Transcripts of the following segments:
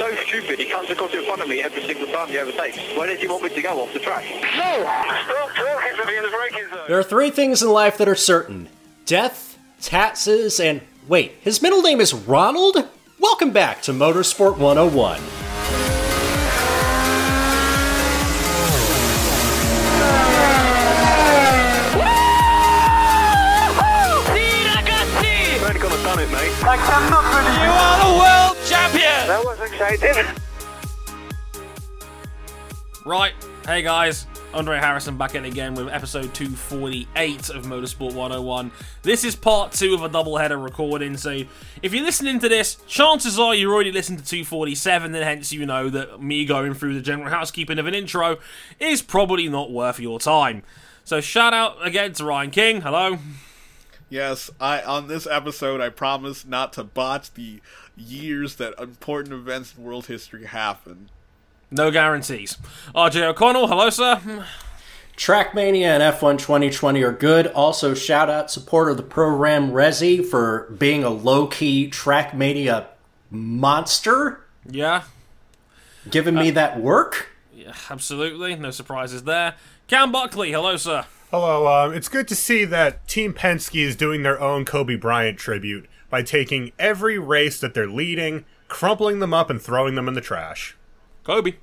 so stupid. He comes across in front of me every single time he overtakes. Where does he want me to go off the track? No! Stop talking to me in the braking zone! There are three things in life that are certain death, taxes, and. Wait, his middle name is Ronald? Welcome back to Motorsport 101. You've only gone and done it, mate. I cannot believe you are the world champion! That was exciting. Right, hey guys, Andre Harrison back in again with episode 248 of Motorsport 101. This is part two of a double header recording, so if you're listening to this, chances are you already listened to 247, and hence you know that me going through the general housekeeping of an intro is probably not worth your time. So shout out again to Ryan King, hello. Yes, I on this episode I promise not to botch the years that important events in world history happen. No guarantees. RJ O'Connell, hello sir. Trackmania and F1 2020 are good. Also, shout out supporter of the program, Resi, for being a low key Trackmania monster, Yeah, giving me that work. yeah, absolutely, no surprises there. Cam Buckley, hello sir. Hello, um, it's good to see that Team Penske is doing their own Kobe Bryant tribute by taking every race that they're leading, crumpling them up, and throwing them in the trash. Kobe.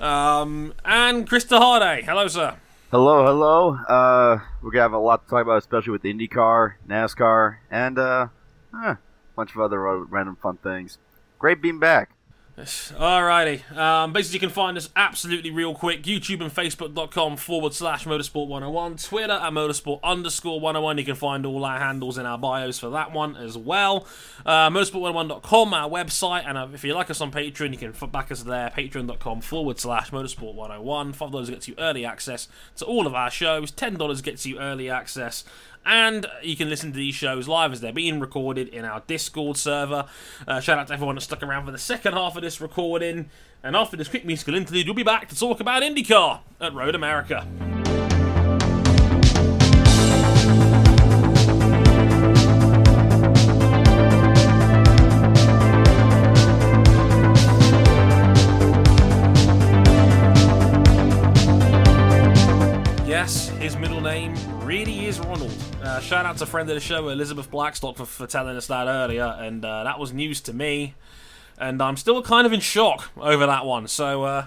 Um, and Krista Holiday. Hello, sir. Hello, hello. Uh, we're gonna have a lot to talk about, especially with IndyCar, NASCAR, and uh, eh, a bunch of other random fun things. Great being back. Alrighty. Um, basically, you can find us absolutely real quick. YouTube and Facebook.com forward slash Motorsport 101. Twitter at Motorsport underscore 101. You can find all our handles in our bios for that one as well. Uh, Motorsport101.com, our website. And uh, if you like us on Patreon, you can back us there. Patreon.com forward slash Motorsport 101. $5 gets you early access to all of our shows. $10 gets you early access and you can listen to these shows live as they're being recorded in our Discord server. Uh, shout out to everyone that stuck around for the second half of this recording. And after this quick musical interlude, we'll be back to talk about IndyCar at Road America. Uh, shout out to friend of the show, Elizabeth Blackstock, for, for telling us that earlier, and uh, that was news to me. And I'm still kind of in shock over that one. So, uh,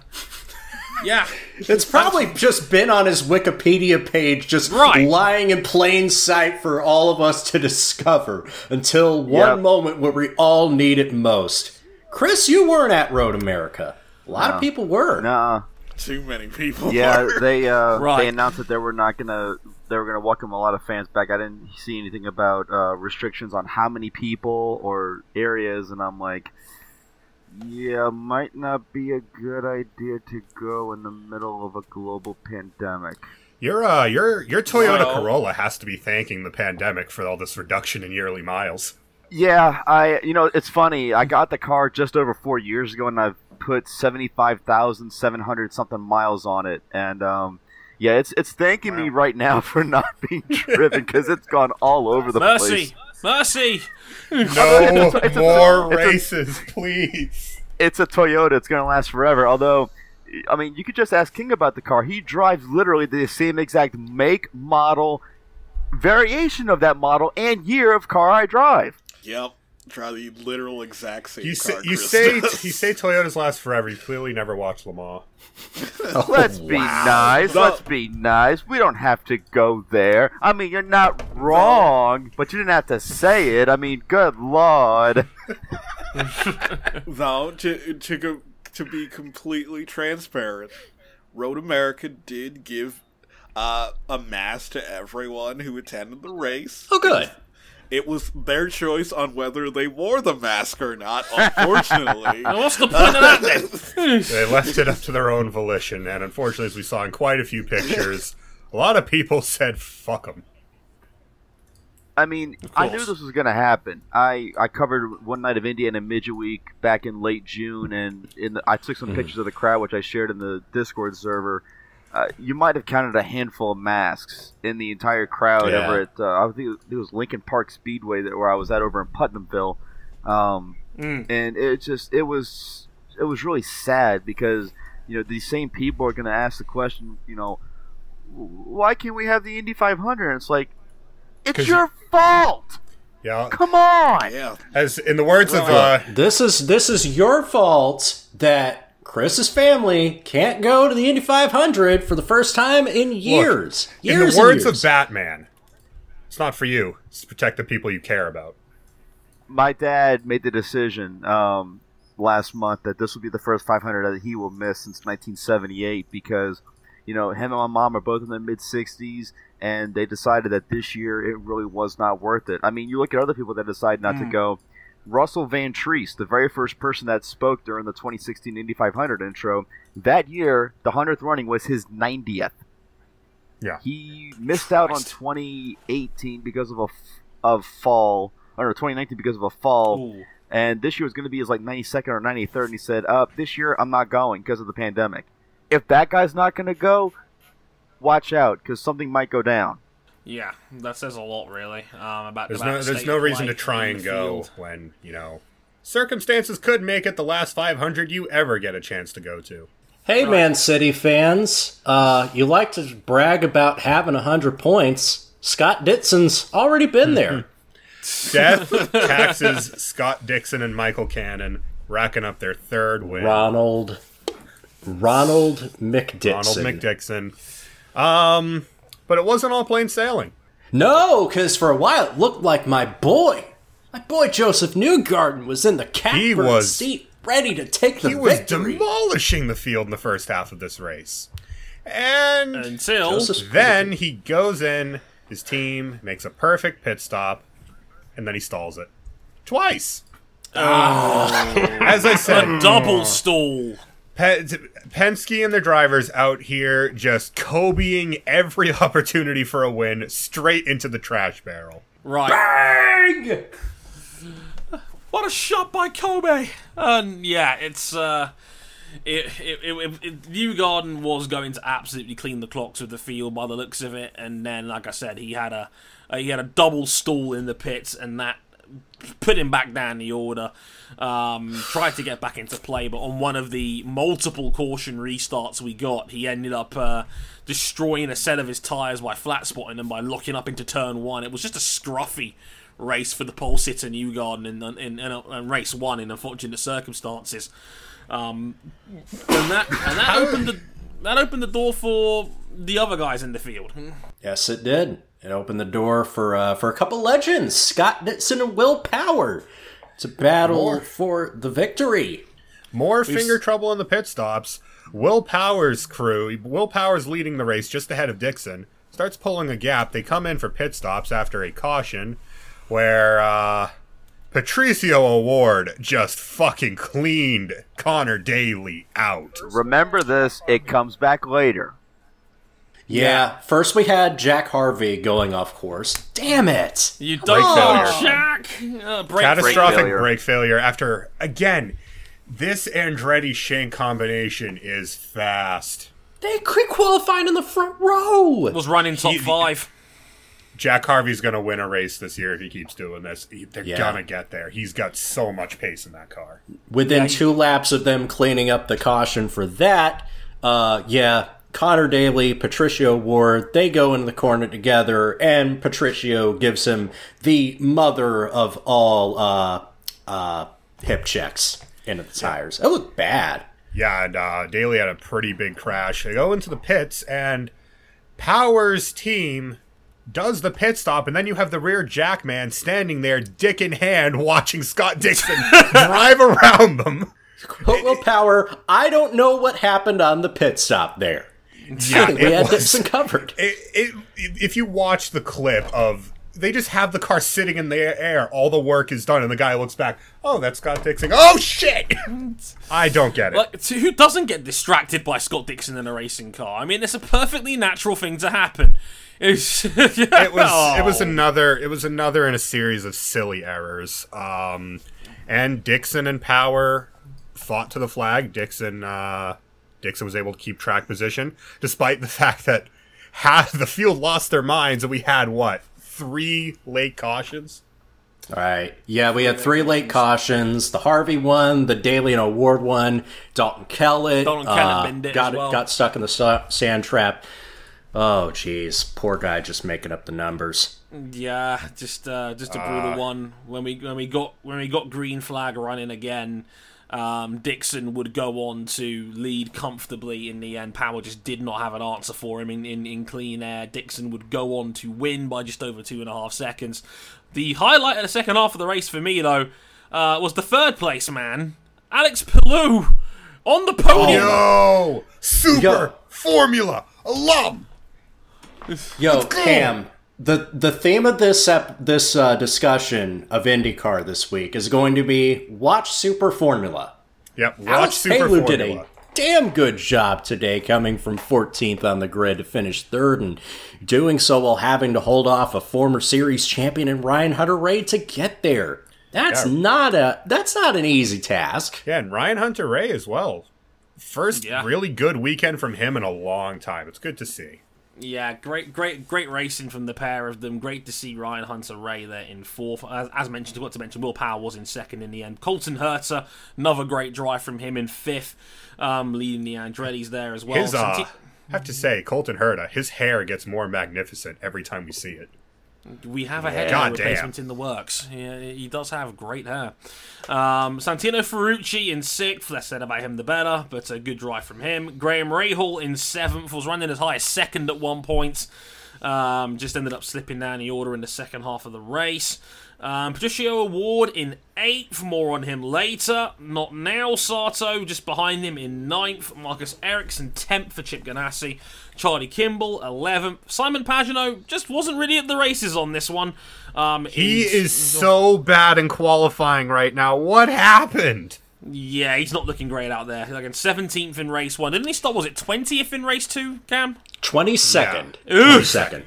yeah, It's probably just been on his Wikipedia page, just Right. lying in plain sight for all of us to discover until one Yep. moment where we all need it most. Chris, you weren't at Road America. A lot of people were. Nah, Too many people. yeah, were. they uh, Right. they announced that they were not gonna they were gonna welcome a lot of fans back. I didn't see anything about uh, restrictions on how many people or areas, and I'm like, yeah, might not be a good idea to go in the middle of a global pandemic. Your uh, your your Toyota Well- Corolla has to be thanking the pandemic for all this reduction in yearly miles. Yeah, I you know it's funny. I got the car just over four years ago, and I've put seventy five thousand seven hundred something miles on it, and um, yeah, it's it's thanking me right now for not being driven because it's gone all over the place. mercy, mercy. No it's a- more it's a- races, please. It's a Toyota. It's gonna last forever. Although, I mean, you could just ask King about the car. He drives literally the same exact make, model, variation of that model, and year of car I drive. Yep. Try the literal exact same You say car you say you say Toyotas last forever. You clearly never watched Le Mans. Let's be nice. No. Let's be nice. We don't have to go there. I mean, you're not wrong, but you didn't have to say it. I mean, good lord. Though to to go to be completely transparent, Road America did give uh, a mask to everyone who attended the race. Oh, good. It was their choice on whether they wore the mask or not. Unfortunately, what's the point of that then? They left it up to their own volition, and unfortunately, as we saw in quite a few pictures, a lot of people said "fuck them." I mean, I knew this was going to happen. I, I covered one night of Indiana Midget Week back in late June, and in the, I took some hmm. pictures of the crowd, which I shared in the Discord server. Uh, you might have counted a handful of masks in the entire crowd Yeah. over at uh, I think it was Lincoln Park Speedway that where I was at over in Putnamville, um, Mm. and it just it was it was really sad because you know these same people are going to ask the question, you know, why can't we have the Indy 500? And it's like, it's your fault. Yeah. Come on. Yeah. As in the words of uh, This is this is your fault that Chris's family can't go to the Indy 500 for the first time in years. in years the and words years. of Batman, it's not for you. It's to protect the people you care about. My dad made the decision um, last month that this will be the first 500 that he will miss since 1978 because, you know, him and my mom are both in their mid 60s, and they decided that this year it really was not worth it. I mean, you look at other people that decide not to go. Russell Van Treese, the very first person that spoke during the 2016 Indy 500 intro, that year, the 100th running was his 90th. Yeah. He missed out on 2018 because of a f- of fall, or no, 2019 because of a fall, Ooh. and this year was going to be his like 92nd or 93rd, and he said, "Uh, this year I'm not going because of the pandemic. If that guy's not going to go, watch out because something might go down." Yeah, that says a lot, really. Um, about There's about no there's no reason to try and go field. when you know circumstances could make it the last 500 you ever get a chance to go to. Hey, Man City fans, uh, you like to brag about having 100 points. Scott Dixon's already been there. Death, taxes, Scott Dixon, and Michael Cannon racking up their third win. Ronald. Ronald McDixon. Ronald McDixon. Um, but it wasn't all plain sailing. No, because for a while it looked like my boy, my boy Josef Newgarden was in the catbird He was- seat, ready to take the He was victory. demolishing the field in the first half of this race. And Until Josef's- then he goes in, his team makes a perfect pit stop, and then he stalls it. Twice. Oh. As I said, double mm. stall. Pe- Penske and their drivers out here just Kobeing every opportunity for a win straight into the trash barrel. Right. Bang! What a shot by Kobe! And yeah, it's uh, it it, it, it, it Newgarden was going to absolutely clean the clocks of the field by the looks of it, and then like I said, he had a uh, he had a double stall in the pits, and that put him back down the order. Um, tried to get back into play, but on one of the multiple caution restarts we got, he ended up uh, destroying a set of his tyres by flat spotting them by locking up into turn one. It was just a scruffy race for the pole sitter Newgarden in, in, in, in race one in unfortunate circumstances. Um, and that and that opened the that opened the door for the other guys in the field. Yes, it did. It opened the door for uh, for a couple legends, Scott Dixon and Will Power. It's a battle More. for the victory. More finger trouble in the pit stops. Will Power's crew, Will Power's leading the race just ahead of Dixon, starts pulling a gap. They come in for pit stops after a caution where uh, Patricio O'Ward just fucking cleaned Connor Daly out. Remember this; it comes back later. Yeah, first we had Jack Harvey going off course. Damn it! You Brake don't failure. Jack. Uh, break Catastrophic failure. brake failure after, again, this Andretti Shank combination is fast. They quick qualifying in the front row. was running top He- five. Jack Harvey's going to win a race this year if he keeps doing this. They're Yeah. going to get there. He's got so much pace in that car. Within two laps of them cleaning up the caution for that, uh, yeah, Connor Daly, Patricio O'Ward, they go into the corner together, and Patricio gives him the mother of all uh, uh, hip checks into the tires. It looked bad. Yeah, and uh, Daly had a pretty big crash. They go into the pits, and Power's team does the pit stop, and then you have the rear jack man standing there, dick in hand, watching Scott Dixon drive around them. But Will Power, I don't know what happened on the pit stop there. Yeah, we it had was- Dixon covered. it, it, if you watch the clip of they just have the car sitting in the air all the work is done and the guy looks back oh that's scott dixon oh shit i don't get it Like, so who doesn't get distracted by Scott Dixon in a racing car? I mean, it's a perfectly natural thing to happen. It was it was Oh. another it was another in a series of silly errors um and dixon and power fought to the flag dixon uh dixon was able to keep track position despite the fact that half the field lost their minds and we had what three late cautions All right. Yeah, we had three late cautions. The Harvey one, the Daly and O'Ward one. Dalton Kellett. Dalton Kellett binned it got as well. got stuck in the sand trap. Oh, jeez, poor guy, just making up the numbers. Yeah, just uh, just a brutal one. When we when we got when we got green flag running again, um, Dixon would go on to lead comfortably in the end. Power just did not have an answer for him in, in, in clean air. Dixon would go on to win by just over two and a half seconds. The highlight of the second half of the race for me though uh, was the third place man, Alex Palou, on the podium. Yo, super Yo. Formula alum. Yo, Cam, the the theme of this ep- this uh, discussion of IndyCar this week is going to be watch Super Formula. Yep, watch Alex Super Palou Formula. did a damn good job today, coming from 14th on the grid to finish third, and doing so while having to hold off a former series champion and Ryan Hunter-Reay to get there. That's Yeah. not a that's not an easy task. Yeah, and Ryan Hunter-Reay as well. First Yeah. really good weekend from him in a long time. It's good to see. Yeah, great, great, great racing from the pair of them. Great to see Ryan Hunter-Reay there in fourth. As, as mentioned, I got to mention Will Power was in second in the end. Colton Herta, another great drive from him in fifth, um, leading the Andretti's there as well. His uh, I have to say, Colton Herta, his hair gets more magnificent every time we see it. We have a head replacement in the works. Yeah, he does have great hair. Um, Santino Ferrucci in sixth. Less said about him, the better. But a good drive from him. Graham Rahal in seventh was running as high as second at one point. Um, just ended up slipping down the order in the second half of the race. Um, Patricio O'Ward in eighth. More on him later. Not now. Sato just behind him in ninth. Marcus Ericsson tenth for Chip Ganassi. Charlie Kimball eleventh. Simon Pagenaud just wasn't really at the races on this one. Um, He is so bad in qualifying right now. What happened? Yeah, he's not looking great out there. Like in seventeenth in race one. Didn't he stop? Was it twentieth in race two? Cam. 22nd. Yeah. 22nd.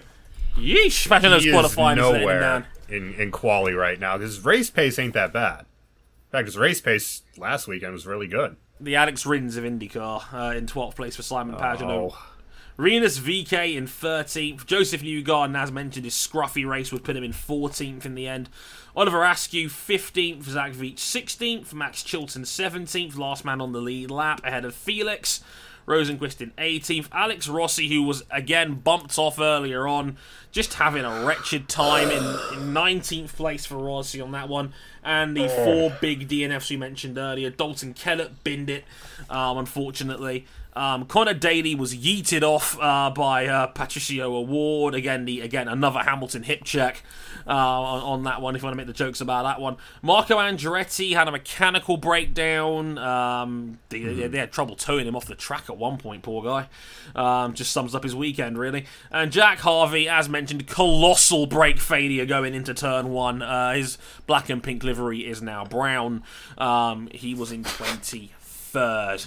Yeesh. Pagenaud's he is qualifying is nowhere down. in, in quali right now. His race pace ain't that bad. In fact, his race pace last weekend was really good. The Alex Rins of IndyCar uh, in 12th place for Simon Pagenaud. Oh. Rinus VeeKay in 13th. Josef Newgarden, as mentioned, his scruffy race would put him in 14th in the end. Oliver Askew 15th. Zach Veach 16th. Max Chilton 17th. Last man on the lead lap ahead of Felix. Rosenqvist in 18th. Alex Rossi, who was again bumped off earlier on, just having a wretched time in, in 19th place for Rossi on that one. And the four big DNFs we mentioned earlier. Dalton Kellett binned it, um, unfortunately. Um, Connor Daly was yeeted off uh, by uh, Patricio O'Ward. Again, the again another Hamilton hip check uh, on, on that one. If you want to make the jokes about that one, Marco Andretti had a mechanical breakdown. Um, they, they- they had trouble towing him off the track at one point. Poor guy. Um, just sums up his weekend really. And Jack Harvey, as mentioned, colossal brake failure going into turn one. Uh, his black and pink livery is now brown. Um, he was in twenty third.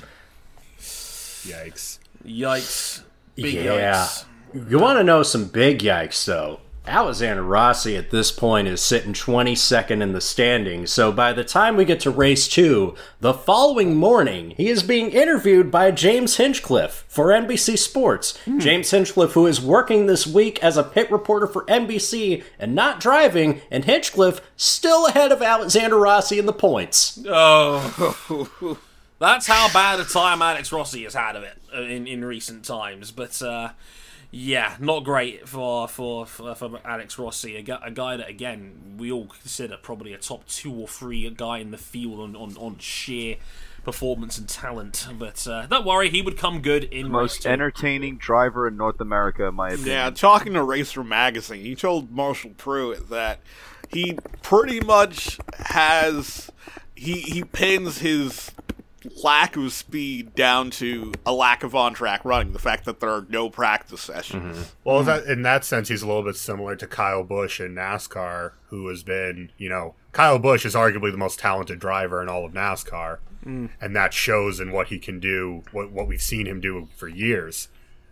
Yikes. Yikes. Big yeah. yikes. You want to know some big yikes, though? Alexander Rossi at this point is sitting 22nd in the standings, so by the time we get to race two, the following morning, he is being interviewed by James Hinchcliffe for NBC Sports. Hmm. James Hinchcliffe, who is working this week as a pit reporter for NBC and not driving, and Hinchcliffe still ahead of Alexander Rossi in the points. Oh. That's how bad a time Alex Rossi has had of it uh, in, in recent times. But uh, yeah, not great for for, for, for Alex Rossi, a, a guy that again we all consider probably a top two or three guy in the field on, on, on sheer performance and talent. But uh, don't worry, he would come good in race Most two. entertaining driver in North America, in my opinion. Yeah, talking to Racer Magazine, he told Marshall Pruett that he pretty much has he he pins his lack of speed down to a lack of on-track running, the fact that there are no practice sessions. Well, that, in that sense, he's a little bit similar to Kyle Busch in NASCAR, who has been, you know, Kyle Busch is arguably the most talented driver in all of NASCAR, and that shows in what he can do, what what we've seen him do for years.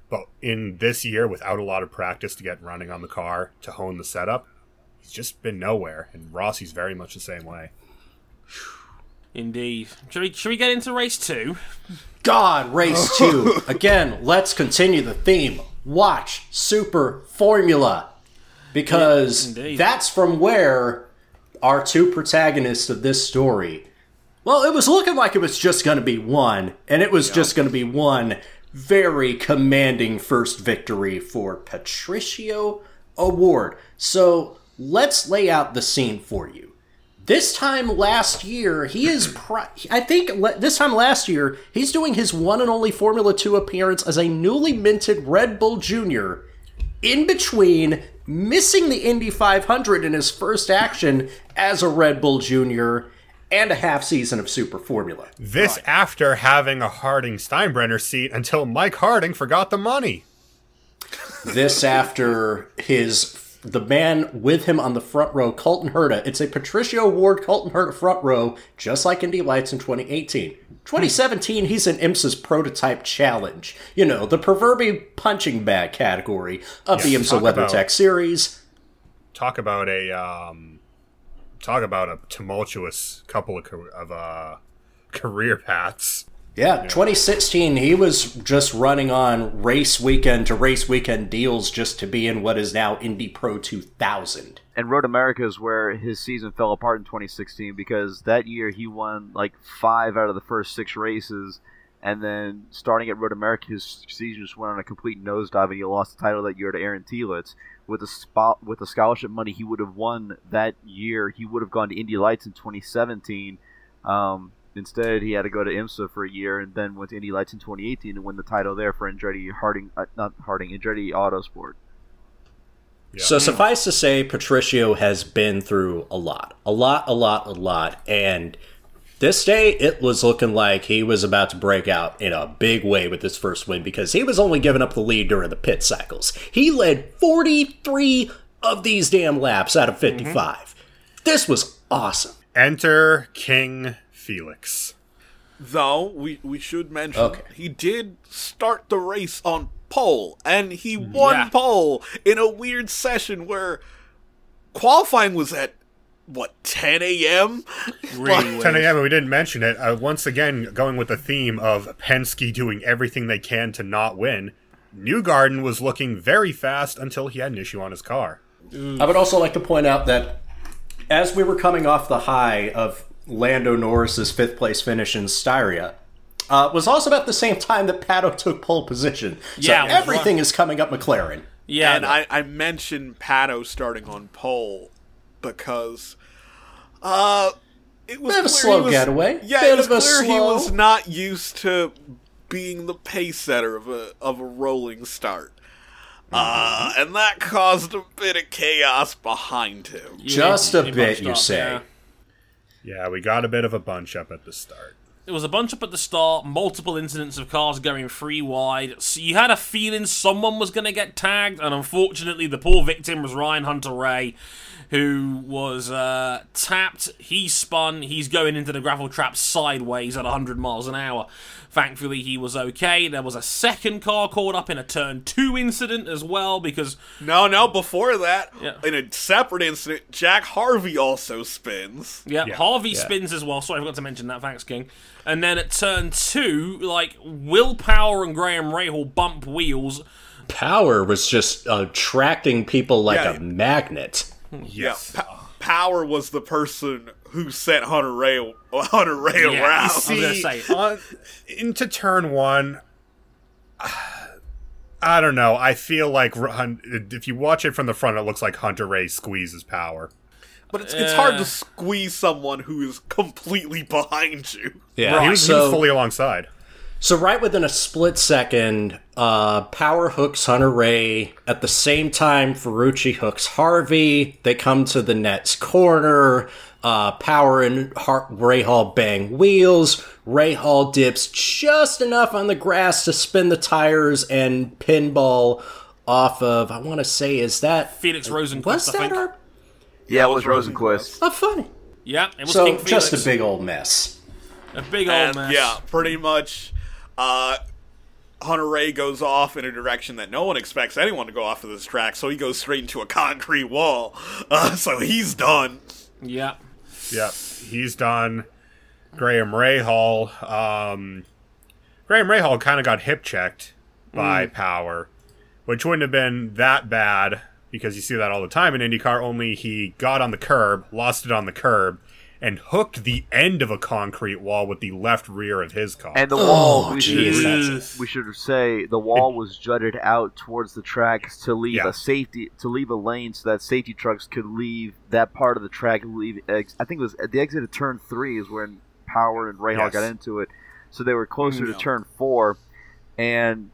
But in this year, without a lot of practice to get running on the car to hone the setup, he's just been nowhere. And Rossi's very much the same way. Indeed. Should we, should we get into race two? God, race oh. two. Again, let's continue the theme. Watch Super Formula. Because Yeah, that's from where our two protagonists of this story. Well, it was looking like it was just going to be one, and it was just going to be one very commanding first victory for Patricio O'Ward. So let's lay out the scene for you. This time last year, he is. Pri- I think this time last year, he's doing his one and only Formula Two appearance as a newly minted Red Bull Junior. In between missing the Indy 500 in his first action as a Red Bull Junior and a half season of Super Formula. This after having a Harding Steinbrenner seat until Mike Harding forgot the money. This after his the man with him on the front row, Colton Herta. It's a Patricio O'Ward Colton Herta front row, just like Indy Lights in 2018. 2017, he's in IMSA's prototype challenge. You know, the proverbial punching bag category of the IMSA WeatherTech about- series. Talk about a um, talk about a tumultuous couple of of uh, career paths. Yeah, 2016, he was just running on race weekend to race weekend deals just to be in what is now Indy Pro 2000. and Road America is where his season fell apart in 2016 because that year he won like five out of the first six races, and then starting at Road America, his season just went on a complete nosedive, and he lost the title that year to Aaron Telitz. With the spot with the scholarship money he would have won that year, he would have gone to Indy Lights in 2017. Um, instead, he had to go to IMSA for a year, and then went to Indy Lights in 2018 and win the title there for Andretti Harding, uh, not Harding, Andretti Autosport. Yeah. So suffice to say, Patricio has been through a lot, a lot, a lot, a lot, and this day it was looking like he was about to break out in a big way with this first win because he was only giving up the lead during the pit cycles. He led 43 of these damn laps out of 55. This was awesome. Enter King Felix. Though we we should mention Okay. he did start the race on pole and he won Yeah. pole in a weird session where qualifying was at what 10 a.m. Really 10 a.m. we didn't mention it. Uh, once again, going with the theme of Penske doing everything they can to not win. Newgarden was looking very fast until he had an issue on his car. I would also like to point out that as we were coming off the high of Lando Norris's fifth place finish in Styria, uh, was also about the same time that Pato took pole position. So Yeah, everything is coming up McLaren. Yeah, and I, I mentioned Pato starting on pole because uh it was Bit of a slow was, getaway. Yeah, Bit it was of a clear he was not used to being the pace setter of a of a rolling start. Uh, Mm-hmm. and that caused a bit of chaos behind him. Just a bit, you up, say. yeah. Yeah, we got a bit of a bunch up at the start. It was a bunch up at the start, multiple incidents of cars going free wide. So you had a feeling someone was going to get tagged, and unfortunately, the poor victim was Ryan Hunter-Reay, who was uh, tapped. He spun. He's going into the gravel trap sideways at 100 miles an hour. Thankfully, he was okay. There was a second car caught up in a turn two incident as well because No, no, before that, Yeah. in a separate incident, Jack Harvey also spins. Yeah, Yeah. Harvey spins as well. Sorry, I forgot to mention that. Thanks, King. And then at turn two, like Will Power and Graham Rahal bump wheels. Power was just attracting people like Yeah. a magnet. Yes. Yeah, Pa- Power was the person who sent Hunter-Reay Hunter Ray Yeah, around. I was gonna on, into turn one, I don't know. I feel like if you watch it from the front, it looks like Hunter-Reay squeezes power. But it's, it's hard Uh. to squeeze someone who is completely behind you. Yeah, he, was, he was fully alongside. So right within a split second, uh, Power hooks Hunter-Reay. At the same time, Ferrucci hooks Harvey. They come to the net's corner. Uh, Power and Har- Rahal bang wheels. Rahal dips just enough on the grass to spin the tires and pinball off of. I want to say, is that Felix Rosenqvist, Was I that think. our? Yeah, it was Rosenqvist. Oh, funny. Yeah, it was So King just Felix. a big old mess. a big old And mess. yeah, pretty much uh, Hunter-Reay goes off in a direction that no one expects anyone to go off of this track, so he goes straight into a concrete wall. Uh, so he's done. yeah. Yep, he's done. Graham Rahal. Um, Graham Rahal kind of got hip checked by Power, which wouldn't have been that bad. because you see that all the time in IndyCar. Only he got on the curb, lost it on the curb, and hooked the end of a concrete wall with the left rear of his car. And the oh, wall, we, should, we should say, the wall was jutted out towards the tracks to leave Yeah. a safety to leave a lane so that safety trucks could leave that part of the track. Leave, ex- I think it was at the exit of turn three is when Power and Rahal Yes. got into it, so they were closer Yeah. to turn four, and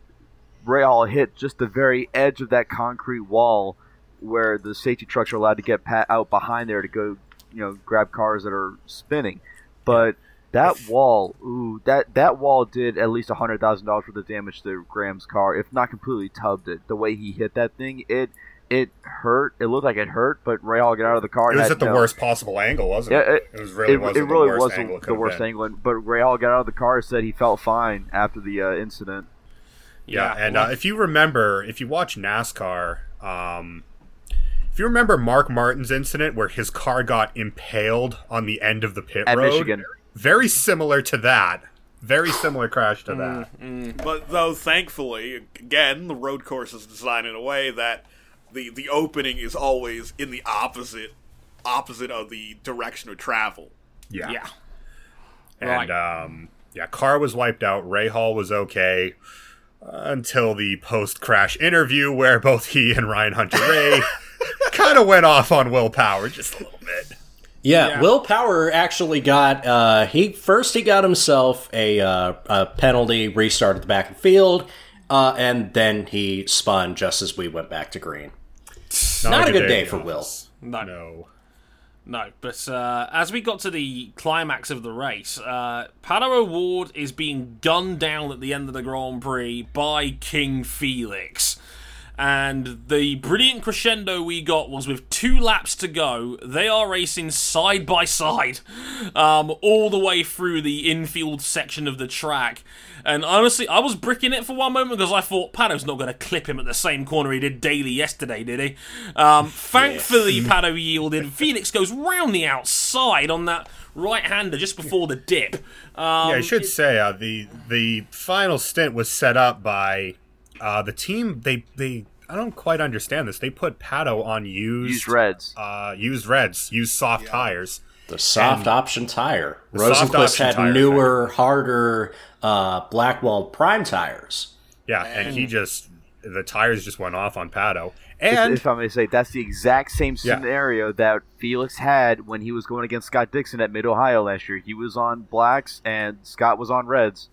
Rahal hit just the very edge of that concrete wall where the safety trucks are allowed to get pat out behind there to go, you know, grab cars that are spinning. But that wall, ooh, that that wall did at least hundred thousand dollars worth of damage to Graham's car, if not completely tubbed it. The way he hit that thing, it it hurt. It looked like it hurt, but Rahal got out of the car. it was had at the no- worst possible angle, wasn't Yeah, it? it, was really it, wasn't it really the worst was angle. it the could have worst been. angle. But Rahal got out of the car and said he felt fine after the uh, incident. Yeah, and well, uh, if you remember, if you watch NASCAR, um, if you remember Mark Martin's incident where his car got impaled on the end of the pit At road, Michigan. very similar to that. Very similar crash to that. But though, thankfully, again, the road course is designed in a way that the the opening is always in the opposite opposite of the direction of travel. Yeah, yeah. and um, yeah, car was wiped out. Rahal was okay until the post-crash interview where both he and Ryan Hunter-Reay kind of went off on Will Power just a little bit. Yeah, Yeah. Will Power actually got uh, he first he got himself a, uh, a penalty, restarted the back of the field, uh, and then he spun just as we went back to green. Not a good day in for Will. No. No. No, but uh, as we got to the climax of the race, uh, Pato O'Ward is being gunned down at the end of the Grand Prix by King Felix. And the brilliant crescendo we got was with two laps to go. They are racing side by side, um, all the way through the infield section of the track. And honestly, I was bricking it for one moment because I thought Pato's not going to clip him at the same corner he did Daly yesterday, did he? Um, thankfully, Pato yielded. Felix goes round the outside on that right hander just before the dip. Um, Yeah, I should say uh, the the final stint was set up by uh, the team. They they I don't quite understand this. They put Pato on used Used reds. uh, used reds, used soft tires. The soft option tire. The soft Rosenqvist option had tire, newer, harder uh, Blackwall Prime tires. Yeah, and he just the tires just went off on Pato. And if I may say, that's the exact same Yeah. scenario that Felix had when he was going against Scott Dixon at Mid Ohio last year. He was on blacks and Scott was on reds.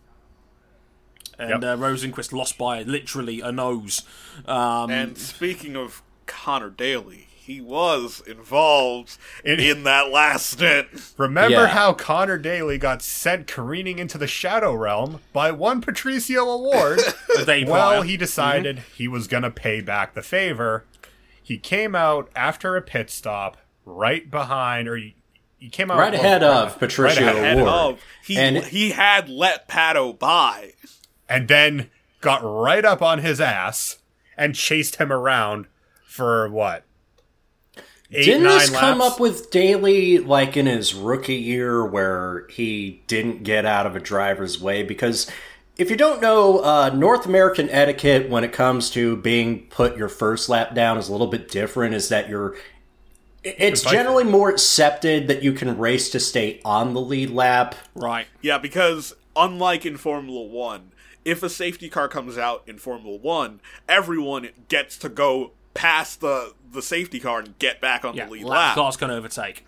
And uh, Rosenqvist lost by literally a nose. Um, And speaking of Connor Daly, he was involved In- in, that last stint. remember Yeah. how Connor Daly got sent careening into the Shadow Realm by one Patricio O'Ward? well, he decided he was going to pay back the favor. He came out after a pit stop right behind, or he, he came out Right ahead of Patricio right O'Ward. of he And- he had let Pato by. And then got right up on his ass and chased him around for what? Eight, Didn't nine this come up with Daly like in his rookie year where he didn't get out of a driver's way? Because if you don't know, uh, North American etiquette when it comes to being put your first lap down is a little bit different. Is that you're it's generally more accepted that you can race to stay on the lead lap. right. Yeah, because unlike in Formula One, if a safety car comes out in Formula One, everyone gets to go past the the safety car and get back on Yeah, the lead lap lap. cars can overtake.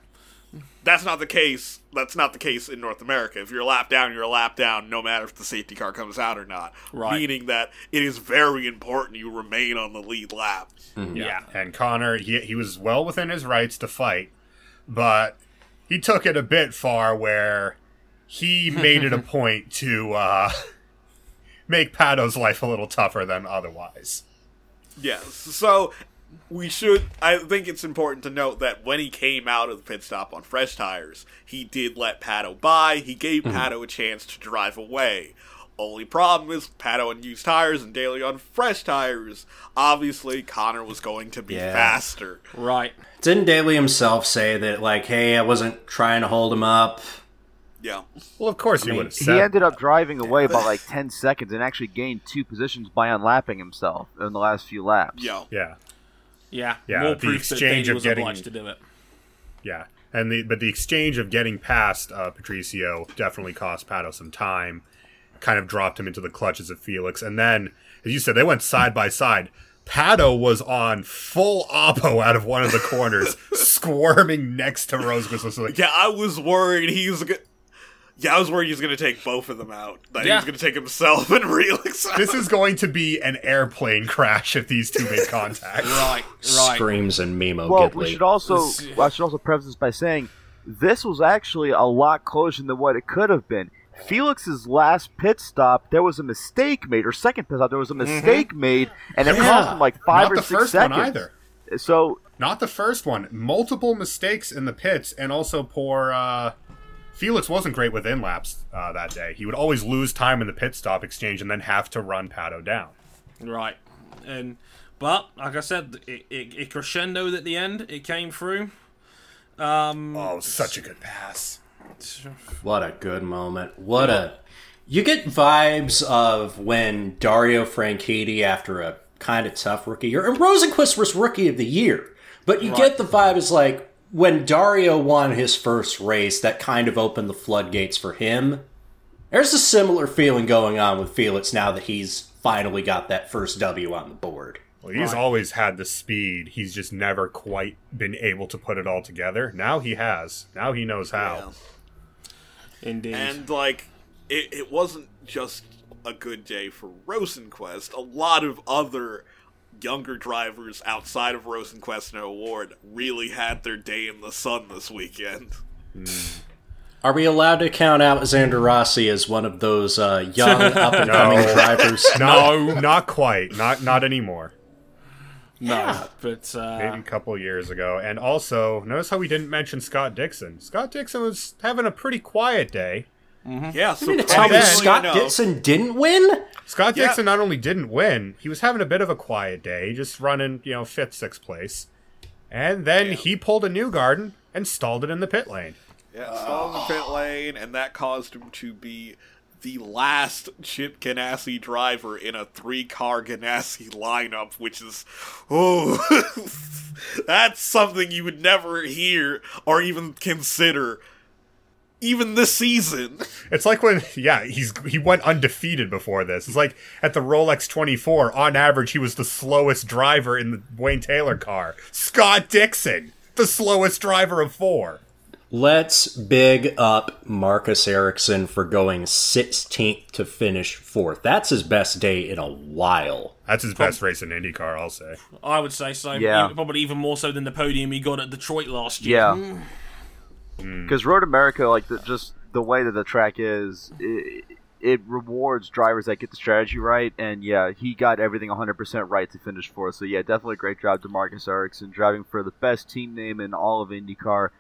That's not the case. That's not the case in North America. If you're a lap down, you're a lap down, no matter if the safety car comes out or not. Right. Meaning that it is very important you remain on the lead lap. Yeah. And Connor, he, he was well within his rights to fight, but he took it a bit far where he made it a point to uh, make Pato's life a little tougher than otherwise. Yes. So we should. I think it's important to note that when he came out of the pit stop on fresh tires, he did let Pato by. He gave mm-hmm. Pato a chance to drive away. Only problem is Pato on used tires and Daly on fresh tires. Obviously, Connor was going to be Yeah. faster. Right. Didn't Daly himself say that like, hey, I wasn't trying to hold him up? Yeah. Well, of course he would have He ended up driving away by like 10 seconds and actually gained two positions by unlapping himself in the last few laps. Yeah. yeah. Yeah, Yeah, more the proof exchange Daly of was getting- to do it. Yeah, and the but the exchange of getting past uh, Patricio definitely cost Pato some time. Kind of dropped him into the clutches of Felix, and then, as you said, they went side by side. Pato was on full oppo out of one of the corners, squirming next to Rosenqvist. Was like, Yeah, I was worried he was. Go- yeah, I was worried he was going to take both of them out. That he was going to take himself and Relix out. this is going to be an airplane crash if these two make contact. Right, right. Screams and Mimo Well, Gidley. we should also I should also preface this by saying this was actually a lot closer than what it could have been. Felix's last pit stop, there was a mistake made, or second pit stop, there was a mistake made, and it Yeah. cost him like five Not or the six first seconds. one either. So Not the first one. Multiple mistakes in the pits, and also poor uh, Felix wasn't great with in laps uh, that day. He would always lose time in the pit stop exchange and then have to run Pato down. Right. And but like I said, it, it, it crescendoed at the end. It came through. Um, Oh, such a good pass. What a good moment. What a. You get vibes of when Dario Franchitti, after a kind of tough rookie year, and Rosenqvist was rookie of the year, but you get the vibe is like when Dario won his first race, that kind of opened the floodgates for him. There's a similar feeling going on with Felix now that he's finally got that first W on the board. Well, he's always had the speed. He's just never quite been able to put it all together. Now he has. Now he knows how. indeed. And like, it, it wasn't just a good day for Rosenqvist. A lot of other younger drivers outside of Rosenqvist and O'Ward really had their day in the sun this weekend. Are we allowed to count Alexander Rossi as one of those uh, young up and coming No. drivers? No, not quite. Not not anymore. no, but Maybe uh, a couple years ago. And also, notice how we didn't mention Scott Dixon. Scott Dixon was having a pretty quiet day. Mm-hmm. Yeah, so mean to tell me Scott enough- Dixon didn't win? Scott Yeah. Dixon not only didn't win, he was having a bit of a quiet day, just running, you know, fifth, sixth place. And then he pulled a Newgarden and stalled it in the pit lane. Yeah, stalled in the pit lane, and that caused him to be the last Chip Ganassi driver in a three-car Ganassi lineup, which is, oh, that's something you would never hear or even consider, even this season. It's like when, yeah, he's he went undefeated before this. It's like at the Rolex 24, on average, he was the slowest driver in the Wayne Taylor car. Scott Dixon, the slowest driver of four. Let's big up Marcus Ericsson for going 16th to finish fourth. That's his best day in a while. That's his best race in IndyCar, I'll say. I would say so. Yeah. Even- Probably even more so than the podium he got at Detroit last year. yeah, mm. Mm. because Road America, like the, just the way that the track is, it, it rewards drivers that get the strategy right. And yeah, he got everything 100% right to finish fourth. So yeah, definitely a great job to Marcus Ericsson driving for the best team name in all of IndyCar.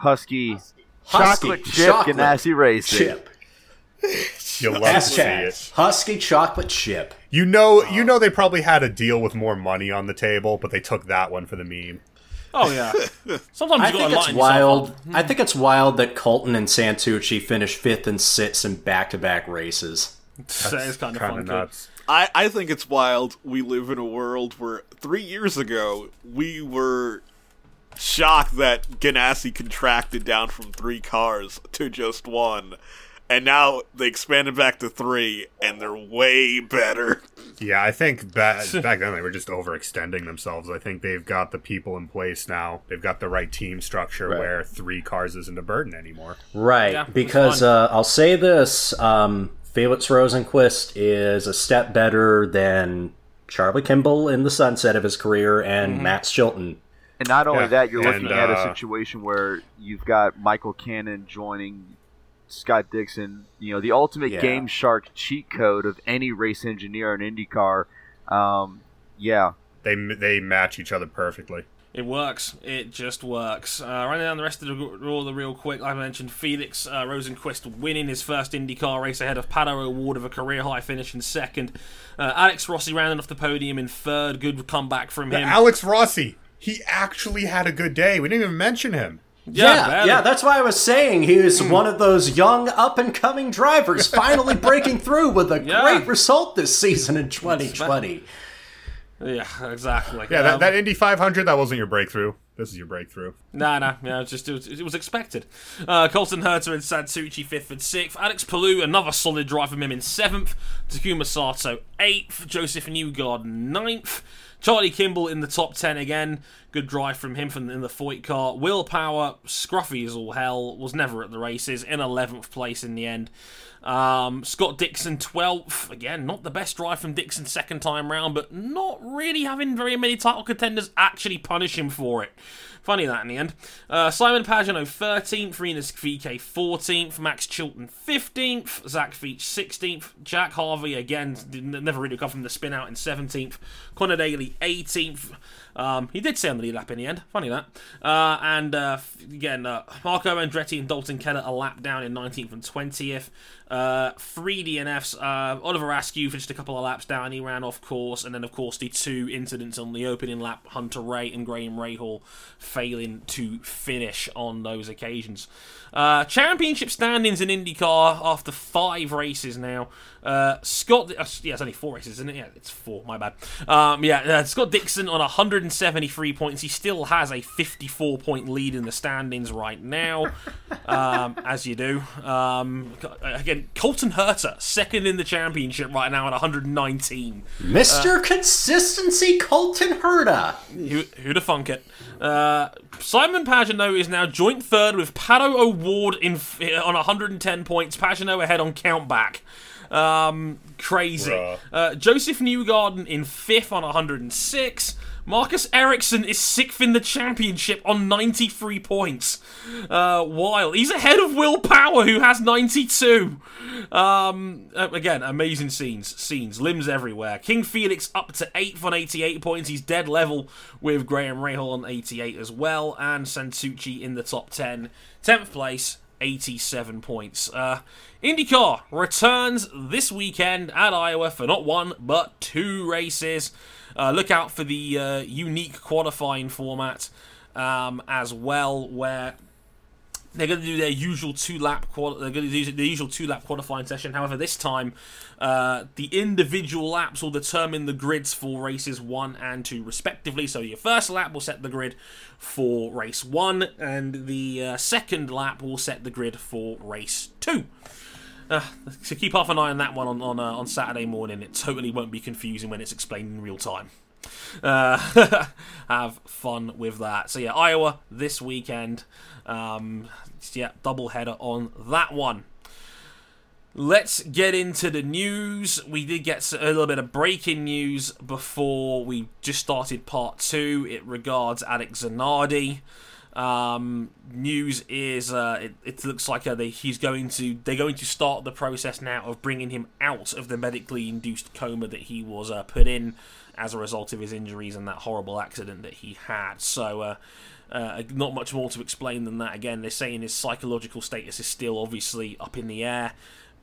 Huski, Huski chocolate chip chocolate Ganassi Racing. Chip. You'll love to see it. Huski chocolate chip. You know, you know they probably had a deal with more money on the table, but they took that one for the meme. Oh yeah. Sometimes I you think it's wild. up. I think it's wild that Colton and Santucci finished fifth and sixth in back-to-back races. That uh, is kind of Kind of nuts. I, I think it's wild we live in a world where three years ago we were shocked that Ganassi contracted down from three cars to just one. And now they expanded back to three, and they're way better. Yeah, I think back, back then they were just overextending themselves. I think they've got the people in place now. They've got the right team structure Right. where three cars isn't a burden anymore. Right, Yeah, because uh, I'll say this: um, Felix Rosenqvist is a step better than Charlie Kimball in the sunset of his career and Mm-hmm. Matt Chilton. And not only Yeah, that, you're and, looking at a uh, situation where you've got Michael Cannon joining Scott Dixon. You know, the ultimate Yeah. Game Shark cheat code of any race engineer in IndyCar. Um, yeah, They they match each other perfectly. It works. It just works. Uh, running down the rest of the order real quick, like I mentioned, Felix uh, Rosenqvist winning his first IndyCar race ahead of Pato O'Ward of a career high finish in second. Uh, Alex Rossi rounding off the podium in third. Good comeback from him. Alex Rossi, he actually had a good day. We didn't even mention him. Yeah, barely. yeah, that's why I was saying he was one of those young up and coming drivers finally breaking through with a Yeah. great result this season in 2020. Yeah, exactly. Yeah, that, Um, that Indy 500, that wasn't your breakthrough. This is your breakthrough. Nah, nah, yeah, it was just it was, it was expected. Uh, Colton Herta and Santucci fifth and sixth. Alex Palou, another solid drive from him in seventh. Takuma Sato eighth. Joseph Newgard ninth. Charlie Kimball in the top ten again. Good drive from him from in the Foyt car. Will Power, scruffy as all hell, was never at the races. In eleventh place in the end. Um, Scott Dixon 12th. Again, not the best drive from Dixon second time round, but not really having very many title contenders actually punish him for it. Funny that in the end. Uh, Simon Pagenaud 13th, Rinus VeeKay 14th, Max Chilton 15th, Zach Veach 16th, Jack Harvey again never really come from the spin out in 17th, Conor Daly 18th. Um, he did stay on the lead lap in the end. Funny that. Uh, and uh, again, uh, Marco Andretti and Dalton Kellett a lap down in 19th and 20th. Uh, three DNFs. Uh, Oliver Askew finished a couple of laps down. He ran off course. And then, of course, the two incidents on the opening lap Hunter-Reay and Graham Rahal failing to finish on those occasions. Uh, championship standings in IndyCar after five races now. Uh, Scott, uh, yeah, it's only four races, isn't it? Yeah, it's four. My bad. Um, yeah, uh, Scott Dixon on 173 points. He still has a 54 point lead in the standings right now, um, as you do. Um, again, Colton Herta second in the championship right now at 119. Mr. Consistency Colton Herta. Who, who'd have thunk it? Uh, Simon Pagenaud is now joint third with Pato O'Ward in on 110 points. Pagenaud ahead on countback. Um, crazy. Uh, Josef Newgarden in fifth on 106. Marcus Ericsson is sixth in the championship on 93 points. Uh, wild. He's ahead of Will Power, who has 92. Um, uh, again, amazing scenes. Scenes. Limbs everywhere. King Felix up to 8th on 88 points. He's dead level with Graham Rahal on 88 as well. And Santucci in the top 10. 10th place, 87 points. Uh, IndyCar returns this weekend at Iowa for not one, but two races. Uh, look out for the uh, unique qualifying format um, as well, where they're going to do their usual two lap. Quali- they're going to do the usual two lap qualifying session. However, this time uh, the individual laps will determine the grids for races one and two, respectively. So your first lap will set the grid for race one, and the uh, second lap will set the grid for race two. Uh, so keep half an eye on that one on on, uh, on Saturday morning. It totally won't be confusing when it's explained in real time. Uh, have fun with that. So yeah, Iowa this weekend. Um, yeah, double header on that one. Let's get into the news. We did get a little bit of breaking news before we just started part two. It regards Alex Zanardi. Um, news is uh, it, it looks like uh, they, he's going to they're going to start the process now of bringing him out of the medically induced coma that he was uh, put in as a result of his injuries and that horrible accident that he had. So. Uh, uh, not much more to explain than that. Again, they're saying his psychological status is still obviously up in the air,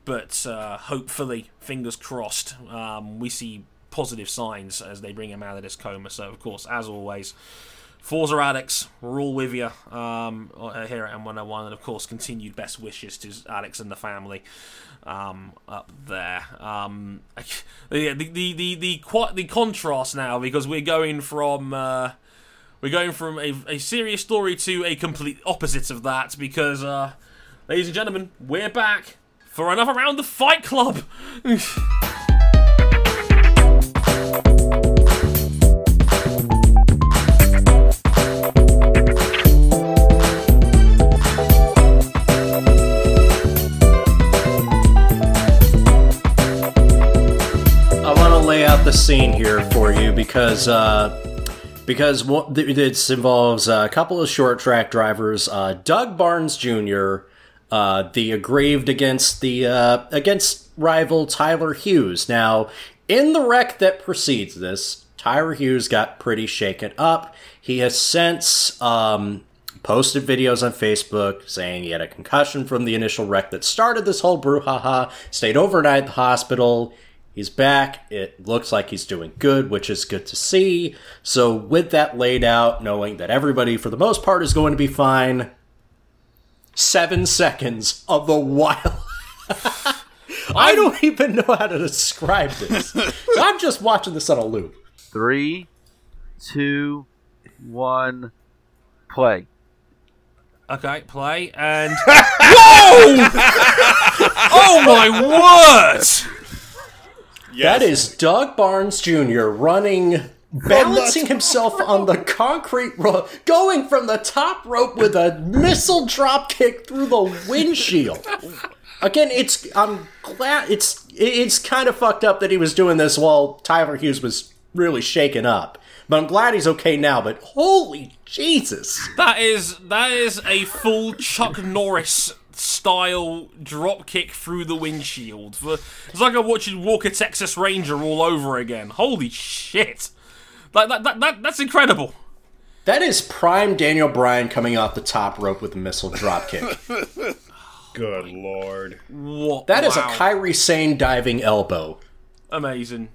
but uh, hopefully, fingers crossed, um, we see positive signs as they bring him out of this coma. So, of course, as always, Forza Alex, we're all with you um, here at M101, and of course, continued best wishes to Alex and the family um, up there. Um, yeah, the the the the, the contrast now because we're going from. Uh, we're going from a, a serious story to a complete opposite of that because, uh, ladies and gentlemen, we're back for another round of Fight Club. out the scene here for you because uh, because this involves a couple of short track drivers. Uh, Doug Barnes Jr., uh, the aggrieved against the uh, against rival Tyler Hughes. Now, in the wreck that precedes this, Tyler Hughes got pretty shaken up. He has since um, posted videos on Facebook saying he had a concussion from the initial wreck that started this whole brouhaha. Stayed overnight at the hospital. He's back. It looks like he's doing good, which is good to see. So, with that laid out, knowing that everybody, for the most part, is going to be fine, seven seconds of the wild. I don't even know how to describe this. I'm just watching this on a loop. Three, two, one, play. Okay, play and. Whoa! oh my word! That is Doug Barnes Jr. running, balancing himself on the concrete rope, going from the top rope with a missile drop kick through the windshield. Again, it's I'm glad it's it's kind of fucked up that he was doing this while Tyler Hughes was really shaken up. But I'm glad he's okay now. But holy Jesus! That is that is a full Chuck Norris style drop kick through the windshield. It's like I'm watching Walker Texas Ranger all over again. Holy shit! Like that, that, that that's incredible. That is prime Daniel Bryan coming off the top rope with a missile drop kick. Good lord. What? That is wow. a Kairi Sane diving elbow. amazing.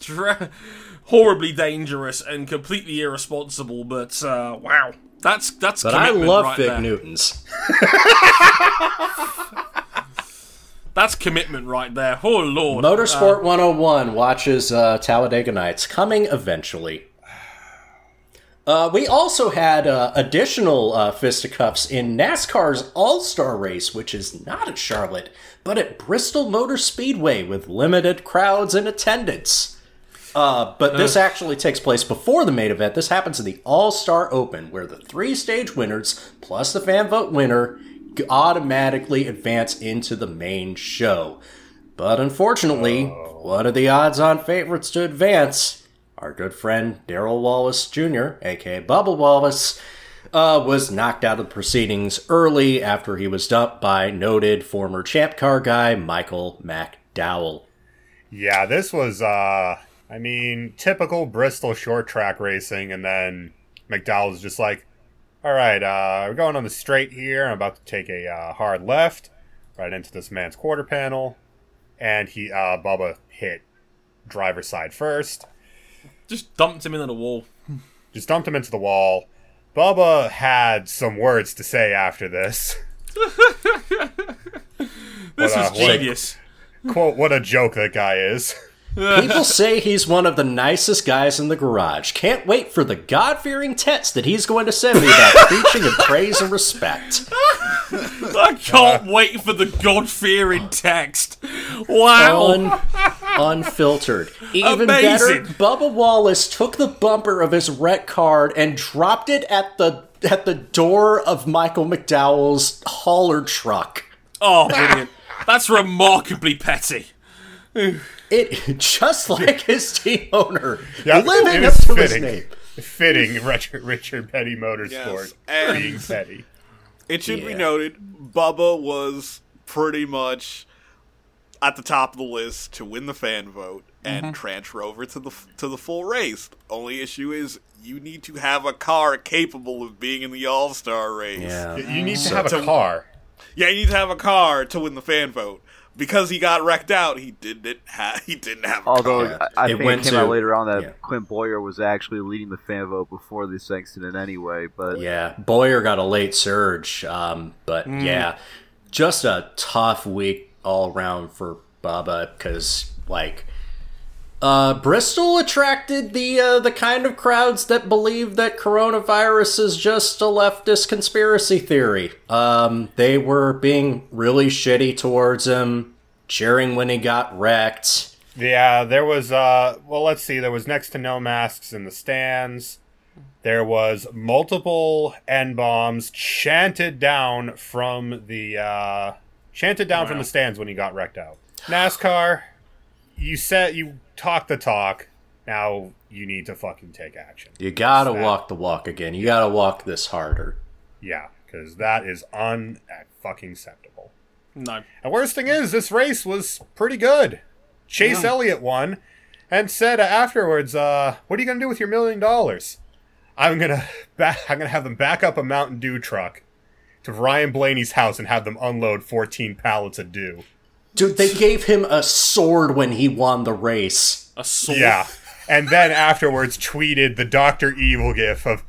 Dra- Horribly dangerous and completely irresponsible, but uh, wow, that's that's. But I love right Fig there. Newtons. That's commitment right there. Oh lord. Motorsport 101 watches uh, Talladega Nights coming eventually. Uh, we also had uh, additional uh, fisticuffs in NASCAR's All Star race, which is not at Charlotte, but at Bristol Motor Speedway with limited crowds in attendance. Uh, but this actually takes place before the main event. This happens in the All Star Open, where the three stage winners plus the fan vote winner automatically advance into the main show. But unfortunately, one of the odds on favorites to advance, our good friend Darrell Wallace Jr., aka Bubba Wallace, uh, was knocked out of the proceedings early after he was dumped by noted former champ car guy Michael McDowell. Yeah, this was, uh, I mean, typical Bristol short track racing, and then McDowell's just like, all right, uh, we're going on the straight here. I'm about to take a uh, hard left right into this man's quarter panel, and he, uh, Bubba hit driver's side first, Just dumped him into the wall. just dumped him into the wall. Bubba had some words to say after this. This What, uh, was what- genius. Quote, what a joke that guy is. People say he's one of the nicest guys in the garage. Can't wait for the God fearing text that he's going to send me about preaching and praise and respect. I can't wait for the God fearing text. Wow. Un- unfiltered. Even Amazing. better, Bubba Wallace took the bumper of his wreck card and dropped it at the at the door of Michael McDowell's hauler truck. oh, brilliant. That's remarkably petty. It just like his team owner, Yeah, living up is to his fitting. name. Fitting Richard, Richard Petty Motorsport Yes, and- being petty. It should be noted, Bubba was pretty much at the top of the list to win the fan vote and mm-hmm. transfer over to the to the full race. Only issue is you need to have a car capable of being in the All Star race. Yeah. You need to have a to- car. Yeah, you need to have a car to win the fan vote. Because he got wrecked out, he didn't have he didn't have a Although car. Yeah. I, I It think went it came to- out later on that yeah. Clint Bowyer was actually leading the fan vote before this accident anyway. But Yeah, Bowyer got a late surge, um, but yeah, just a tough week all around for Bubba because like uh, Bristol attracted the uh, the kind of crowds that believe that coronavirus is just a leftist conspiracy theory. Um, they were being really shitty towards him, cheering when he got wrecked. Yeah, there was. uh Well, let's see. There was next to no masks in the stands. There was multiple n bombs chanted down from the uh chanted down from the stands when he got wrecked out. NASCAR, you said you talk the talk. Now you need to fucking take action. You gotta Sad. walk the walk again. You gotta walk this harder. Yeah, because that is un fucking acceptable. No. And worst thing is, this race was pretty good. Chase Elliott won and said afterwards, uh, "What are you gonna do with your million dollars?" I'm gonna back, I'm gonna have them back up a Mountain Dew truck to Ryan Blaney's house and have them unload 14 pallets of dew. Dude, they gave him a sword when he won the race. A sword. Yeah, and then afterwards tweeted the Doctor Evil gif of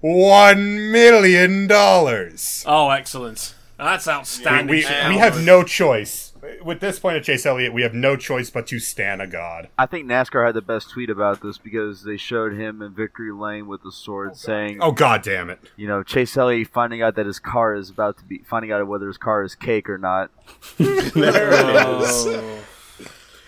one million dollars. Oh, excellent. That's outstanding. we, shit. we have no choice. With this point of Chase Elliott, we have no choice but to stand a god. I think NASCAR had the best tweet about this because they showed him in victory lane with the sword, oh, saying, Oh god damn it! you know, Chase Elliott finding out that his car is about to be finding out whether his car is cake or not. there Oh.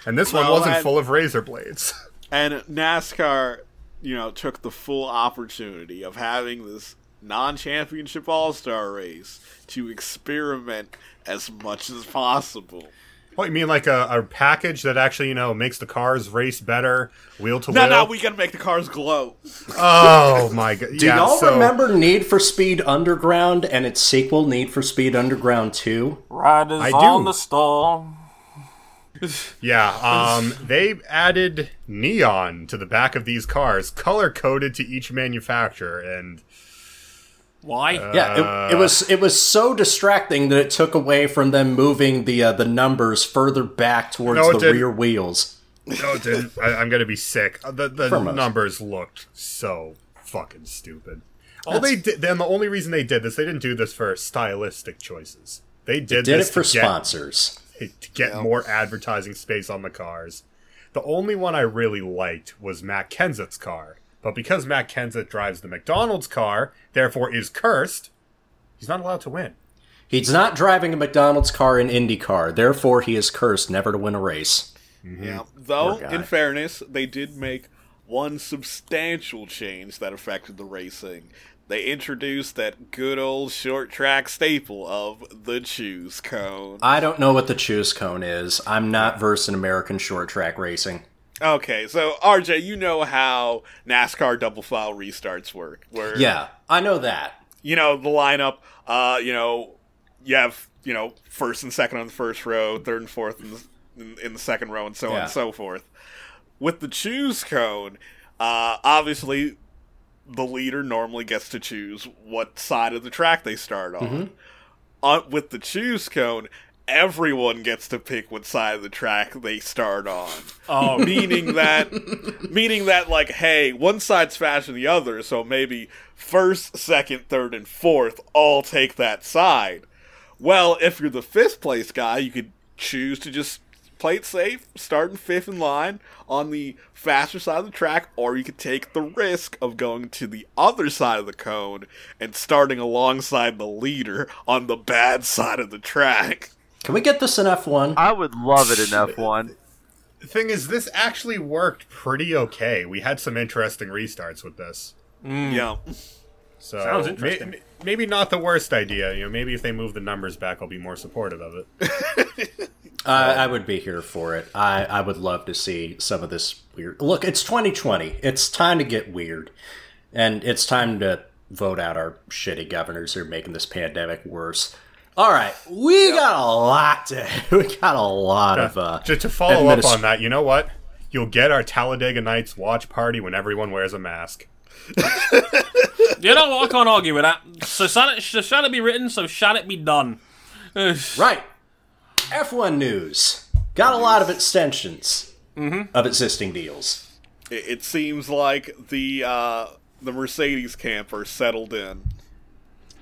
And this one wasn't and- full of razor blades. And NASCAR, you know, took the full opportunity of having this non-championship All-Star race to experiment as much as possible. What you mean, like a, a package that actually, you know, makes the cars race better, wheel to wheel? No, no, we gotta make the cars glow. Oh my god! Do yeah, y'all so- remember Need for Speed Underground and its sequel, Need for Speed Underground 2? Riders I on do. the storm. Yeah, um, they added neon to the back of these cars, color coded to each manufacturer, and Why? Yeah, it, it was it was so distracting that it took away from them moving the uh, the numbers further back towards No, the didn't. rear wheels. no, it didn't. I, I'm gonna be sick. Uh, The the For numbers looked so fucking stupid. All they did, then the only reason they did this, they didn't do this for stylistic choices. They did, Did it for to get, sponsors. to get more advertising space on the cars. The only one I really liked was Matt Kenseth's car. But because Matt Kenseth drives the McDonald's car, therefore is cursed, he's not allowed to win. He's not driving a McDonald's car in IndyCar, therefore he is cursed never to win a race. Mm-hmm. Yeah. Though, in fairness, they did make one substantial change that affected the racing. They introduced that good old short track staple of the choose cone. I don't know what the choose cone is. I'm not versed in American short track racing. Okay, so RJ, you know how NASCAR double file restarts work. Where Yeah, I know that. you know the lineup. Uh, you know, you have you know first and second on the first row, third and fourth in the, in, in the second row, and so on and so forth. With the choose cone, uh, obviously, the leader normally gets to choose what side of the track they start on. On with the choose cone. Everyone gets to pick what side of the track they start on. Oh, meaning that meaning that like hey one side's faster than the other so maybe first second third and fourth all take that side. Well if you're the fifth place guy you could choose to just play it safe start in fifth in line on the faster side of the track or you could take the risk of going to the other side of the cone and starting alongside the leader on the bad side of the track Can we get this in F1? I would love it in F1. The thing is, this actually worked pretty okay. We had some interesting restarts with this. Mm. yeah So Sounds may- interesting. may- maybe not the worst idea. You know, maybe if they move the numbers back, I'll be more supportive of it. I, I would be here for it. I, I would love to see some of this weird. Look, it's 2020. It's time to get weird. And it's time to vote out our shitty governors who are making this pandemic worse. All right, we got a lot to. We got a lot of. Uh, Just to follow up on that, you know what? You'll get our Talladega Nights watch party when everyone wears a mask. you know what? I can't argue with that. So shall it, sh- shall it be written? So shall it be done? Right. F1 news. Got a lot of extensions of existing deals. it, it seems like the uh, the Mercedes camp are settled in.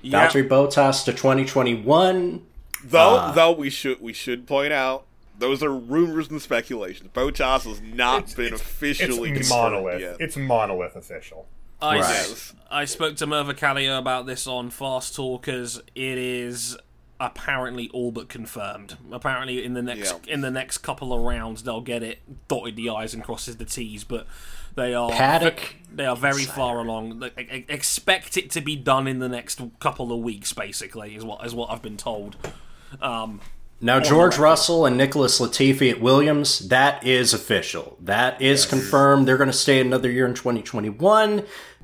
Yeah. Valtteri Bottas to 2021. Though, Ah. though we should we should point out those are rumors and speculations. Bottas has not been officially It's monolith. yet. It's monolith official. I, Right. Yes. I spoke to Mervi Kallio about this on Fast Talkers. It is apparently all but confirmed. Apparently, in the next Yeah. in the next couple of rounds, they'll get it dotted the i's and crosses the t's. But they are Paddock they are very far along. Like, Expect it to be done in the next couple of weeks. Basically, is what is what I've been told. Um, Now, George Russell and Nicholas Latifi at Williams, that is official. That is confirmed. They're going to stay another year in 2021.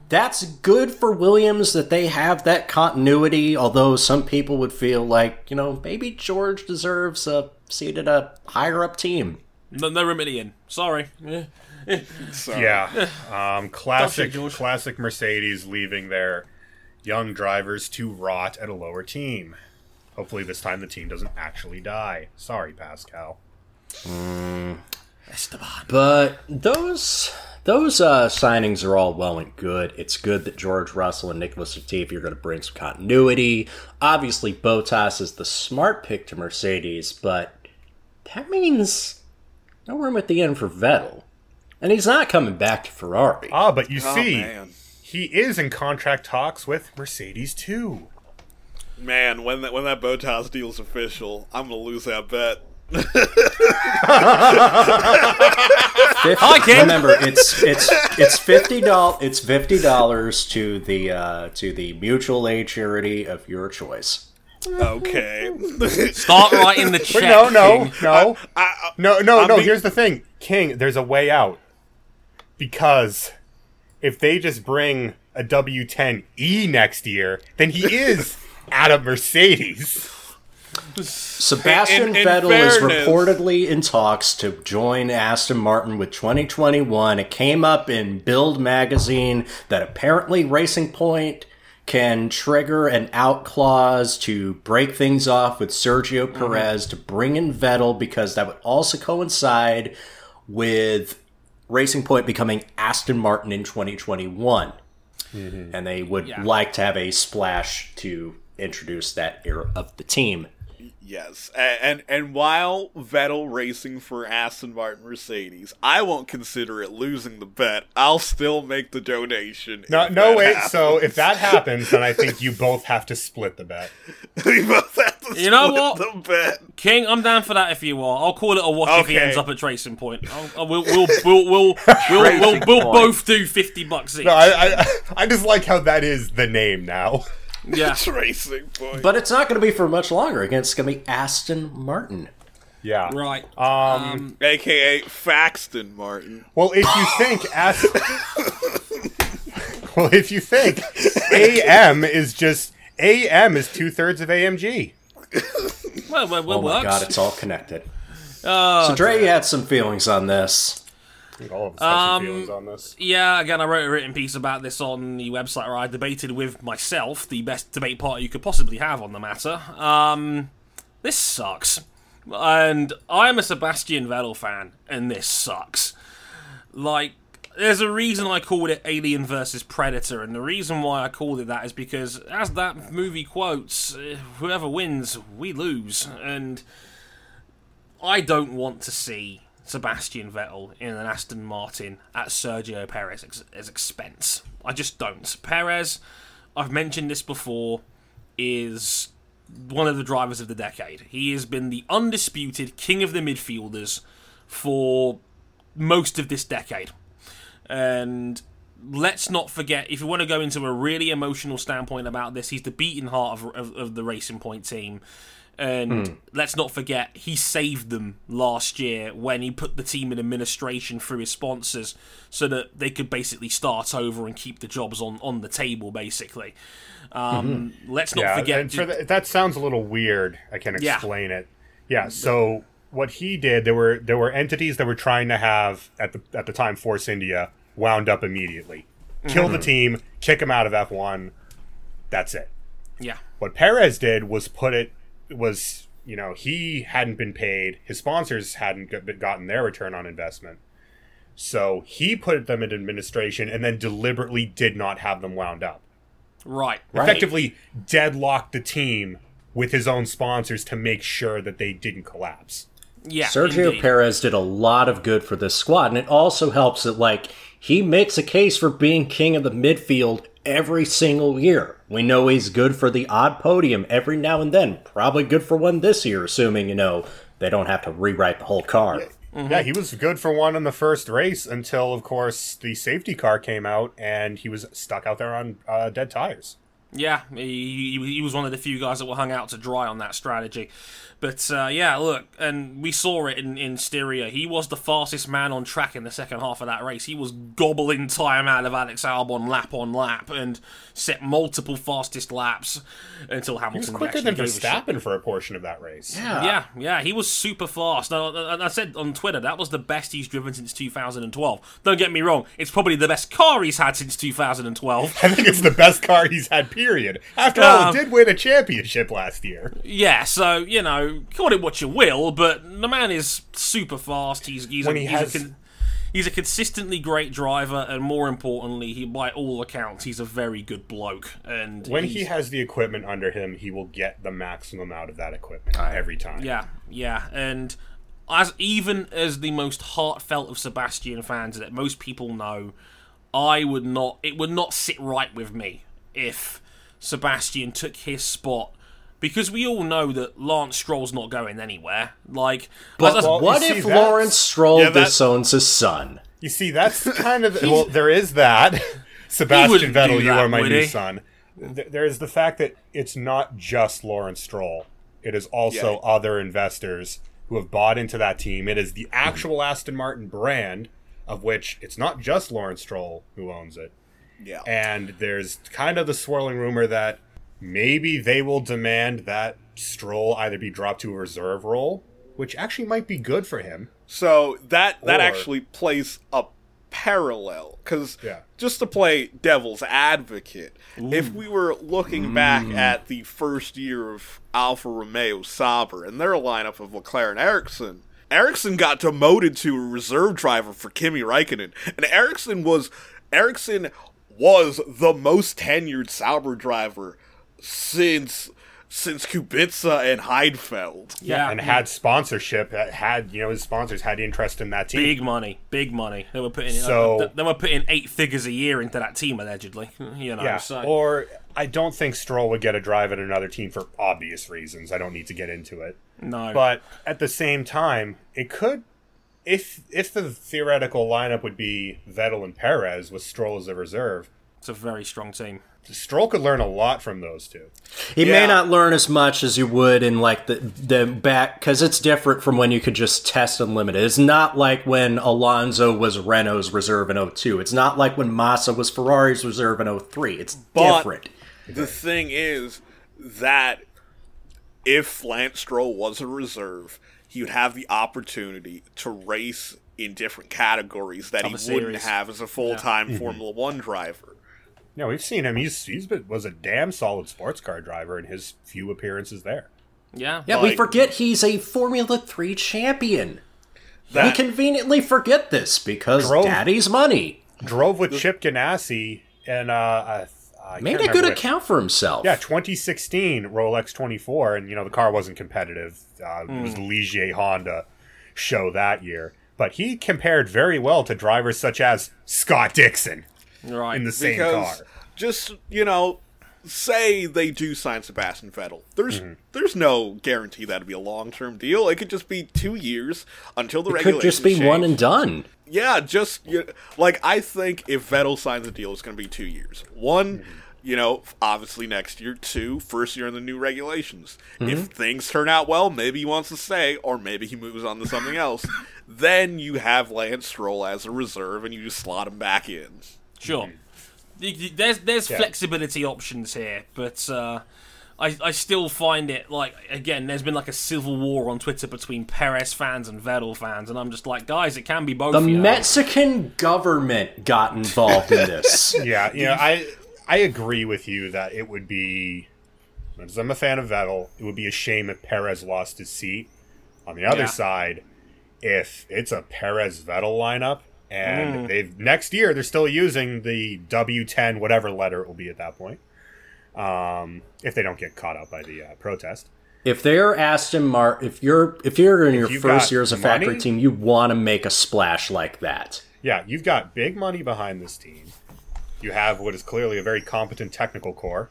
That's good for Williams that they have that continuity, although some people would feel like, you know, maybe George deserves a seat at a higher up team. no, no remedy in. Sorry. Yeah. Um, classic, classic Mercedes leaving their young drivers to rot at a lower team. Hopefully, this time the team doesn't actually die. Sorry, Pascal. Esteban. But those those uh, signings are all well and good. It's good that George Russell and Nicholas Latifi are going to bring some continuity. Obviously, Bottas is the smart pick to Mercedes, but that means no room at the end for Vettel. And he's not coming back to Ferrari. Ah, but you Oh, see, man. he is in contract talks with Mercedes too. Man, when that when that Bottas deal's official, I'm gonna lose that bet. Hi, Remember, it's it's it's fifty dollars. It's fifty dollars to the uh, to the mutual aid charity of your choice. Okay. Start writing the check. Wait, no, no, King. no, I, no, no, I'm no. being- Here's the thing, King. There's a way out because if they just bring a W10E next year, then he is out of Mercedes. Sebastian In- in Vettel is reportedly in talks to join Aston Martin with 2021. It came up in Bild magazine that apparently Racing Point can trigger an out clause to break things off with Sergio mm-hmm. Perez to bring in Vettel because that would also coincide with Racing Point becoming Aston Martin in 2021. Mm-hmm. And they would Yeah. like to have a splash to introduce that era of the team. Yes, and, and and while Vettel racing for Aston Martin Mercedes, I won't consider it losing the bet. I'll still make the donation. No, if no, that wait. happens. So if that happens, then I think you both have to split the bet. we both have to You know what? the bet. King, I'm down for that if you are. I'll call it a wash if he ends up at Tracing Point. I'll, I'll, we'll, we'll, we'll, we'll, we'll, we'll, we'll both do 50 bucks each. No, I, I, I just like how that is the name now. yeah. Racing point. But it's not going to be for much longer. Again, it's going to be Aston Martin. Yeah. Right. Um. AKA Faxton Martin. Well, if you think as well, if you think AM is just AM is two thirds of AMG. Well, well, well Oh my works. god, it's all connected. Oh, So Dre had some feelings on this. All of us Um, feelings on this. Yeah, again, I wrote a written piece about this on the website where I debated with myself, the best debate partner you could possibly have on the matter. Um, this sucks. And I'm a Sebastian Vettel fan, and this sucks. Like, there's a reason I called it Alien versus Predator, and the reason why I called it that is because, as that movie quotes, whoever wins, we lose. And I don't want to see Sebastian Vettel in an Aston Martin at Sergio Perez's ex- expense. I just don't. Perez, I've mentioned this before, is one of the drivers of the decade. He has been the undisputed king of the midfielders for most of this decade. And let's not forget, if you want to go into a really emotional standpoint about this, he's the beating heart of, of, of the Racing Point team. And let's not forget, he saved them last year when he put the team in administration through his sponsors so that they could basically start over and keep the jobs on, on the table, basically. Um, Let's not Yeah, forget. and for the, that sounds a little weird. I can Yeah. explain it. Yeah. So what he did, there were there were entities that were trying to have at the at the time Force India wound up immediately, kill Mm-hmm. the team, kick him out of F one. That's it. yeah. What Perez did was put it was you know he hadn't been paid, his sponsors hadn't gotten their return on investment, so he put them in administration and then deliberately did not have them wound up. Right. Effectively deadlocked the team with his own sponsors to make sure that they didn't collapse. Yeah. Sergio indeed. Perez did a lot of good for this squad, and it also helps that like he makes a case for being king of the midfield every single year. We know he's good for the odd podium every now and then. Probably good for one this year, assuming you know they don't have to rewrite the whole car. Yeah, he was good for one in the first race until, of course, the safety car came out and he was stuck out there on uh, dead tires. Yeah, he, he, he was one of the few guys that were hung out to dry on that strategy. But uh, yeah, look, and we saw it in, in Styria. He was the fastest man on track in the second half of that race. He was gobbling time out of Alex Albon lap on lap and set multiple fastest laps until Hamilton. He was quicker than gave. Verstappen for a portion of that race. Yeah, yeah, yeah. he was super fast. Now, I said on Twitter that was the best he's driven since 2012. Don't get me wrong; it's probably the best car he's had since 2012. I think it's the best car he's had, period. After all, Um, it did win a championship last year. Yeah, so you know, call it what you will, but the man is super fast. He's he's When a, he he's, has- a con- he's a consistently great driver, and more importantly, he by all accounts he's a very good bloke. And When he has the equipment under him, he will get the maximum out of that equipment every time. Yeah, yeah, and as even as the most heartfelt of Sebastian fans that most people know, I would not. It would not sit right with me if Sebastian took his spot. Because we all know that Lance Stroll's not going anywhere. Like, But well, what if Lawrence Stroll Yeah, that- disowns his son? You see, that's kind of well. There is that. Sebastian wouldn't do Vettel, you are my new he? son. There is the fact that it's not just Lawrence Stroll. It is also Yeah. other investors who have bought into that team. It is the actual mm-hmm. Aston Martin brand, of which it's not just Lawrence Stroll who owns it. Yeah. And there's kind of the swirling rumor that maybe they will demand that Stroll either be dropped to a reserve role, which actually might be good for him. So that that Or- actually plays a parallel because Yeah. just to play devil's advocate, if we were looking back mm. at the first year of Alfa Romeo Sauber and their lineup of Leclerc and Ericsson, Ericsson got demoted to a reserve driver for Kimi Räikkönen, and Ericsson was Ericsson was the most tenured Sauber driver since since Kubica and Heidfeld. yeah, and had sponsorship, uh, had you know his sponsors had interest in that team. big money, big money. They were putting So- uh, they were putting eight figures a year into that team allegedly. You know, Yeah, so or I don't think Stroll would get a drive at another team for obvious reasons. I don't need to get into it. no, But at the same time, it could if if the theoretical lineup would be Vettel and Perez with Stroll as a reserve, it's a very strong team. Stroll could learn a lot from those two. He Yeah. may not learn as much as you would in like the the back because it's different from when you could just test unlimited. It's not like when Alonso was Renault's reserve in 02. It's not like when Massa was Ferrari's reserve in 03. It's But- different. The thing is that if Lance Stroll was a reserve, he would have the opportunity to race in different categories that he wouldn't series. have as a full-time Mm-hmm. Formula One driver. No, we've seen him. He's he's been, was a damn solid sports car driver in his few appearances there. Yeah, Yeah, we Like- forget he's a Formula 3 champion. we conveniently forget this because Drove- daddy's money. Drove with Chip Ganassi and uh, I Made a good remember which. account for himself. Yeah, 2016 Rolex 24, and you know the car wasn't competitive. Uh, It was the Ligier Honda show that year, but he compared very well to drivers such as Scott Dixon right. in the same because car. just you know, say they do sign Sebastian Vettel. There's Mm-hmm. there's no guarantee that'd be a long-term deal. It could just be two years until the it could just be one and done. Yeah, just you, like I think if Vettel signs a deal, it's going to be two years. One, you know, obviously next year. Two, first year in the new regulations. If things turn out well, maybe he wants to stay, or maybe he moves on to something else. then you have Lance Stroll as a reserve, and you just slot him back in. Sure. Y- y- There's there's Yeah. flexibility options here, but uh, I I still find it like again. There's been like a civil war on Twitter between Perez fans and Vettel fans, and I'm just like, guys, it can be both. The you know? Mexican government got involved in this. Yeah, you know, I I agree with you that it would be. As I'm a fan of Vettel, it would be a shame if Perez lost his seat. On the other Yeah. side, if it's a Perez Vettel lineup, and they've next year they're still using the W10 whatever letter it will be at that point. Um, if they don't get caught up by the uh, protest. if they're Aston Martin, if you're if you're in your first year as a factory money- team, you want to make a splash like that. Yeah, you've got big money behind this team. You have what is clearly a very competent technical core.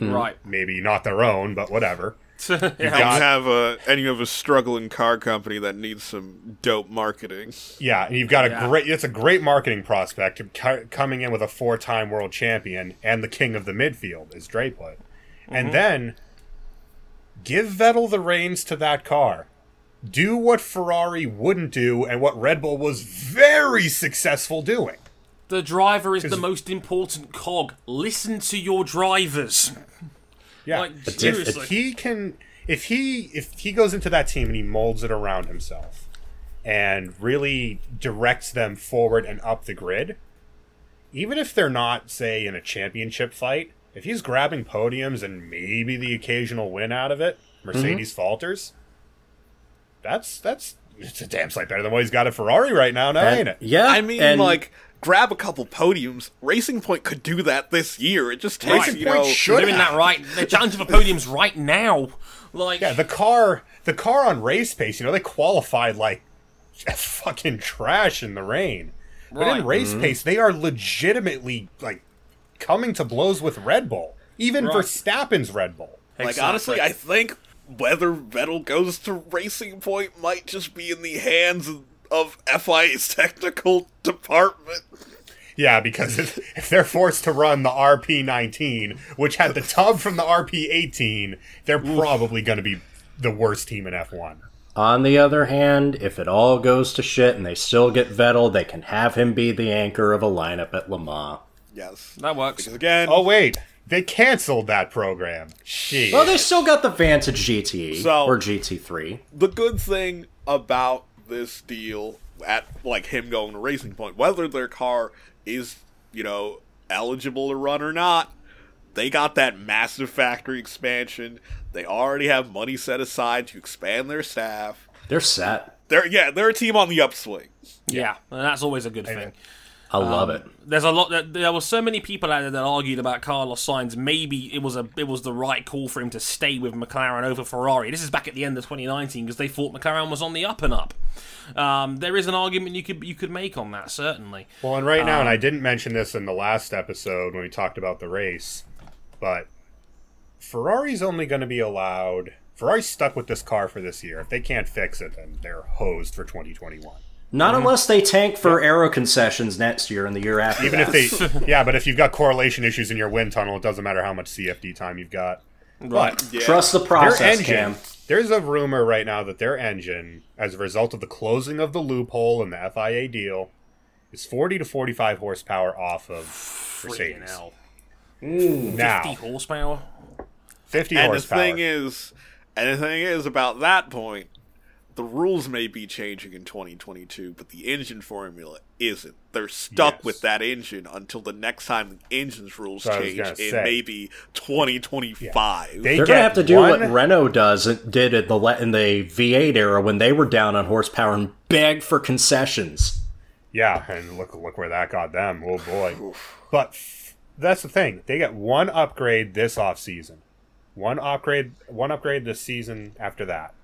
right? Maybe not their own, but whatever. Yeah. And you have a and you have a struggling car company that needs some dope marketing. Yeah, and you've got a Yeah. great. It's a great marketing prospect co- coming in with a four-time world champion and the king of the midfield, as Dre put. And mm-hmm. then give Vettel the reins to that car. Do what Ferrari wouldn't do, and what Red Bull was very successful doing. The driver is the most important cog. Listen to your drivers. Yeah, Like, if, seriously. if he can, if he if he goes into that team and he molds it around himself, and really directs them forward and up the grid, even if they're not, say, in a championship fight, if he's grabbing podiums and maybe the occasional win out of it, mm-hmm. Mercedes falters. That's that's it's a damn sight better than what he's got at Ferrari right now, now ain't it? yeah, I mean, and like, grab a couple podiums. Racing Point could do that this year. It just takes, Racing you Point know. should They're doing that right. They're challenging for podiums right now. Like, Yeah, the car, the car on race pace, you know, they qualified like fucking trash in the rain. But in race mm-hmm. pace, they are legitimately like coming to blows with Red Bull. Even Right. Verstappen's Red Bull. Like, Exactly. honestly, I think whether Vettel goes to Racing Point might just be in the hands of, of FIA's technical department. Yeah, because if, if they're forced to run the RP19, which had the tub from the RP18, they're probably going to be the worst team in F1. On the other hand, if it all goes to shit and they still get Vettel, they can have him be the anchor of a lineup at Le Mans. Yes. that works. Because again, Oh wait, they canceled that program. Shit. Well, they still got the Vantage GT So- or GT3. the good thing about this deal at like him going to Racing Point, whether their car is, you know, eligible to run or not, they got that massive factory expansion. They already have money set aside to expand their staff. They're set. They're yeah, they're a team on the upswing. Yeah, and that's always a good thing. I love Um, it. There's a lot. That, there were so many people out there that argued about Carlos Sainz. Maybe it was a it was the right call for him to stay with McLaren over Ferrari. This is back at the end of 2019 because they thought McLaren was on the up and up. Um, there is an argument you could you could make on that certainly. Well, and right now, Um, and I didn't mention this in the last episode when we talked about the race, but Ferrari's only going to be allowed. Ferrari's stuck with this car for this year. If they can't fix it, then they're hosed for 2021. Not unless they tank for aero concessions next year and the year after. Even that. if they, yeah, but if you've got correlation issues in your wind tunnel, it doesn't matter how much CFD time you've got. But Yeah. trust the process, their engine, Cam. there's a rumor right now that their engine, as a result of the closing of the loophole in the FIA deal, is 40 to 45 horsepower off of Freaking Mercedes. hell. Now, 50 horsepower. 50 And the horsepower. thing is, and the thing is about that point, the rules may be changing in 2022, but the engine formula isn't. They're stuck Yes. with that engine until the next time the engine's rules So change in say. maybe 2025. They They're gonna have to do what one- Renault does did in the in the V8 era when they were down on horsepower and begged for concessions. Yeah, and look look where that got them. Oh boy. But f- that's the thing. They get one upgrade this off season. One upgrade one upgrade this season after that.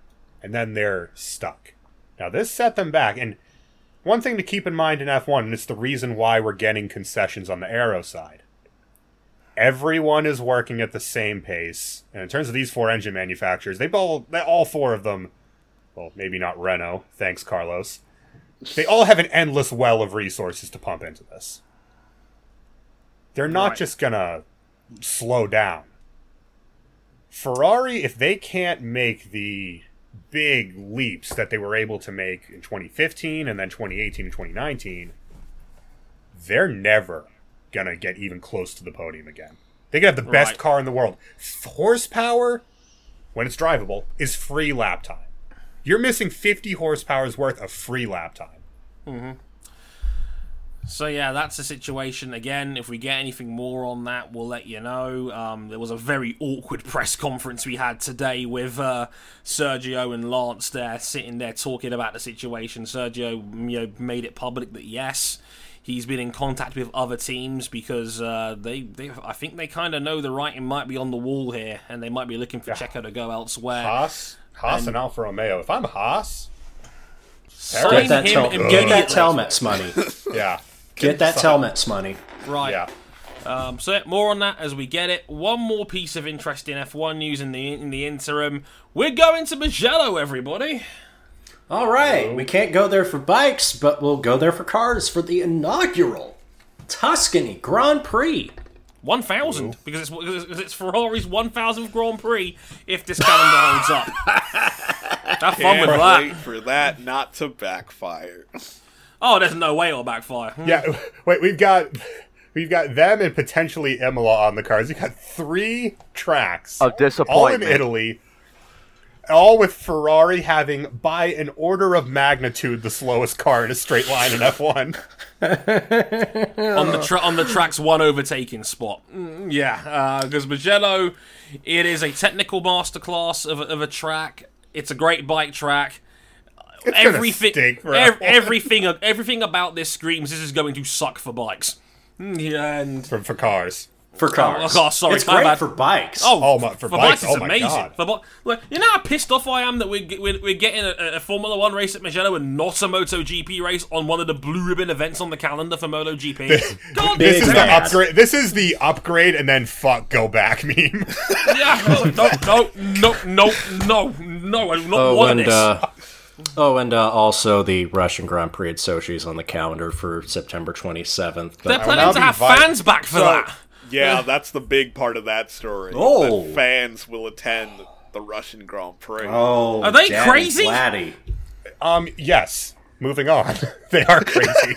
And then they're stuck. Now this set them back and one thing to keep in mind in F1, and it's the reason why we're getting concessions on the aero side. Everyone is working at the same pace. And in terms of these four engine manufacturers, they all they, all four of them well, maybe not Renault, thanks Carlos. They all have an endless well of resources to pump into this. They're not Right. just gonna slow down. Ferrari, if they can't make the big leaps that they were able to make in 2015 and then 2018 and 2019, they're never gonna get even close to the podium again. They could have the best car in the world. Horsepower, when it's drivable, is free lap time. You're missing 50 horsepower's worth of free lap time. Mm-hmm. So yeah, that's the situation. Again, if we get anything more on that, we'll let you know. Um, there was a very awkward press conference we had today with uh, Sergio and Lance there sitting there talking about the situation. Sergio, you know, made it public that yes, he's been in contact with other teams because uh, they, they, I think they kind of know the writing might be on the wall here, and they might be looking for Checo to go elsewhere. Haas, Haas and, Alfa Romeo. If I'm Haas, Sign Get that, him tel- get immediately. that Telmex money. yeah, Get that Telmex money. Right. yeah. Um, so yeah, more on that as we get it. One more piece of interesting F1 news in the in the interim. We're going to Mugello, everybody. All right, we can't go there for bikes, but we'll go there for cars for the inaugural Tuscany Grand Prix. 1,000 because it's because it's Ferrari's 1,000th Grand Prix if this calendar holds up. Have fun with Can't that. wait for that not to backfire. Oh, there's no way it'll backfire. Hmm. Yeah, wait, we've got we've got them and potentially Imola on the cards. We've got three tracks Of disappointment, all in. Italy, all with Ferrari having by an order of magnitude the slowest car in a straight line in F1. on the tra- on the track's one overtaking spot. Mm, yeah, because Mugello, it is a technical masterclass of of a track. It's a great bike track. Gonna everything, stink, bro. ev- everything, everything about this screams this is going to suck for bikes. Mm, Yeah, and for, for cars. for cars. Oh, sorry, it's great bad. for bikes. Oh, Oh, my- for bikes, it's oh my amazing. God. For bi- look, you know how pissed off I am that we're, we're, we're getting a, a Formula One race at Mugello and not a MotoGP race on one of the blue ribbon events on the calendar for MotoGP. God This is the upgrade. This is the upgrade, and then fuck, go back meme. Yeah, no, no, no, no, no, no, I do not Oh, want and this. uh, oh, and uh, also the Russian Grand Prix at Sochi is on the calendar for September 27th. They're But will now planning to have vi- fans back for So, that. yeah, that's the big part of that story. Oh. that fans will attend the Russian Grand Prix. oh, Are they Daddy crazy? Vladdy. um, yes. Moving on. they are crazy.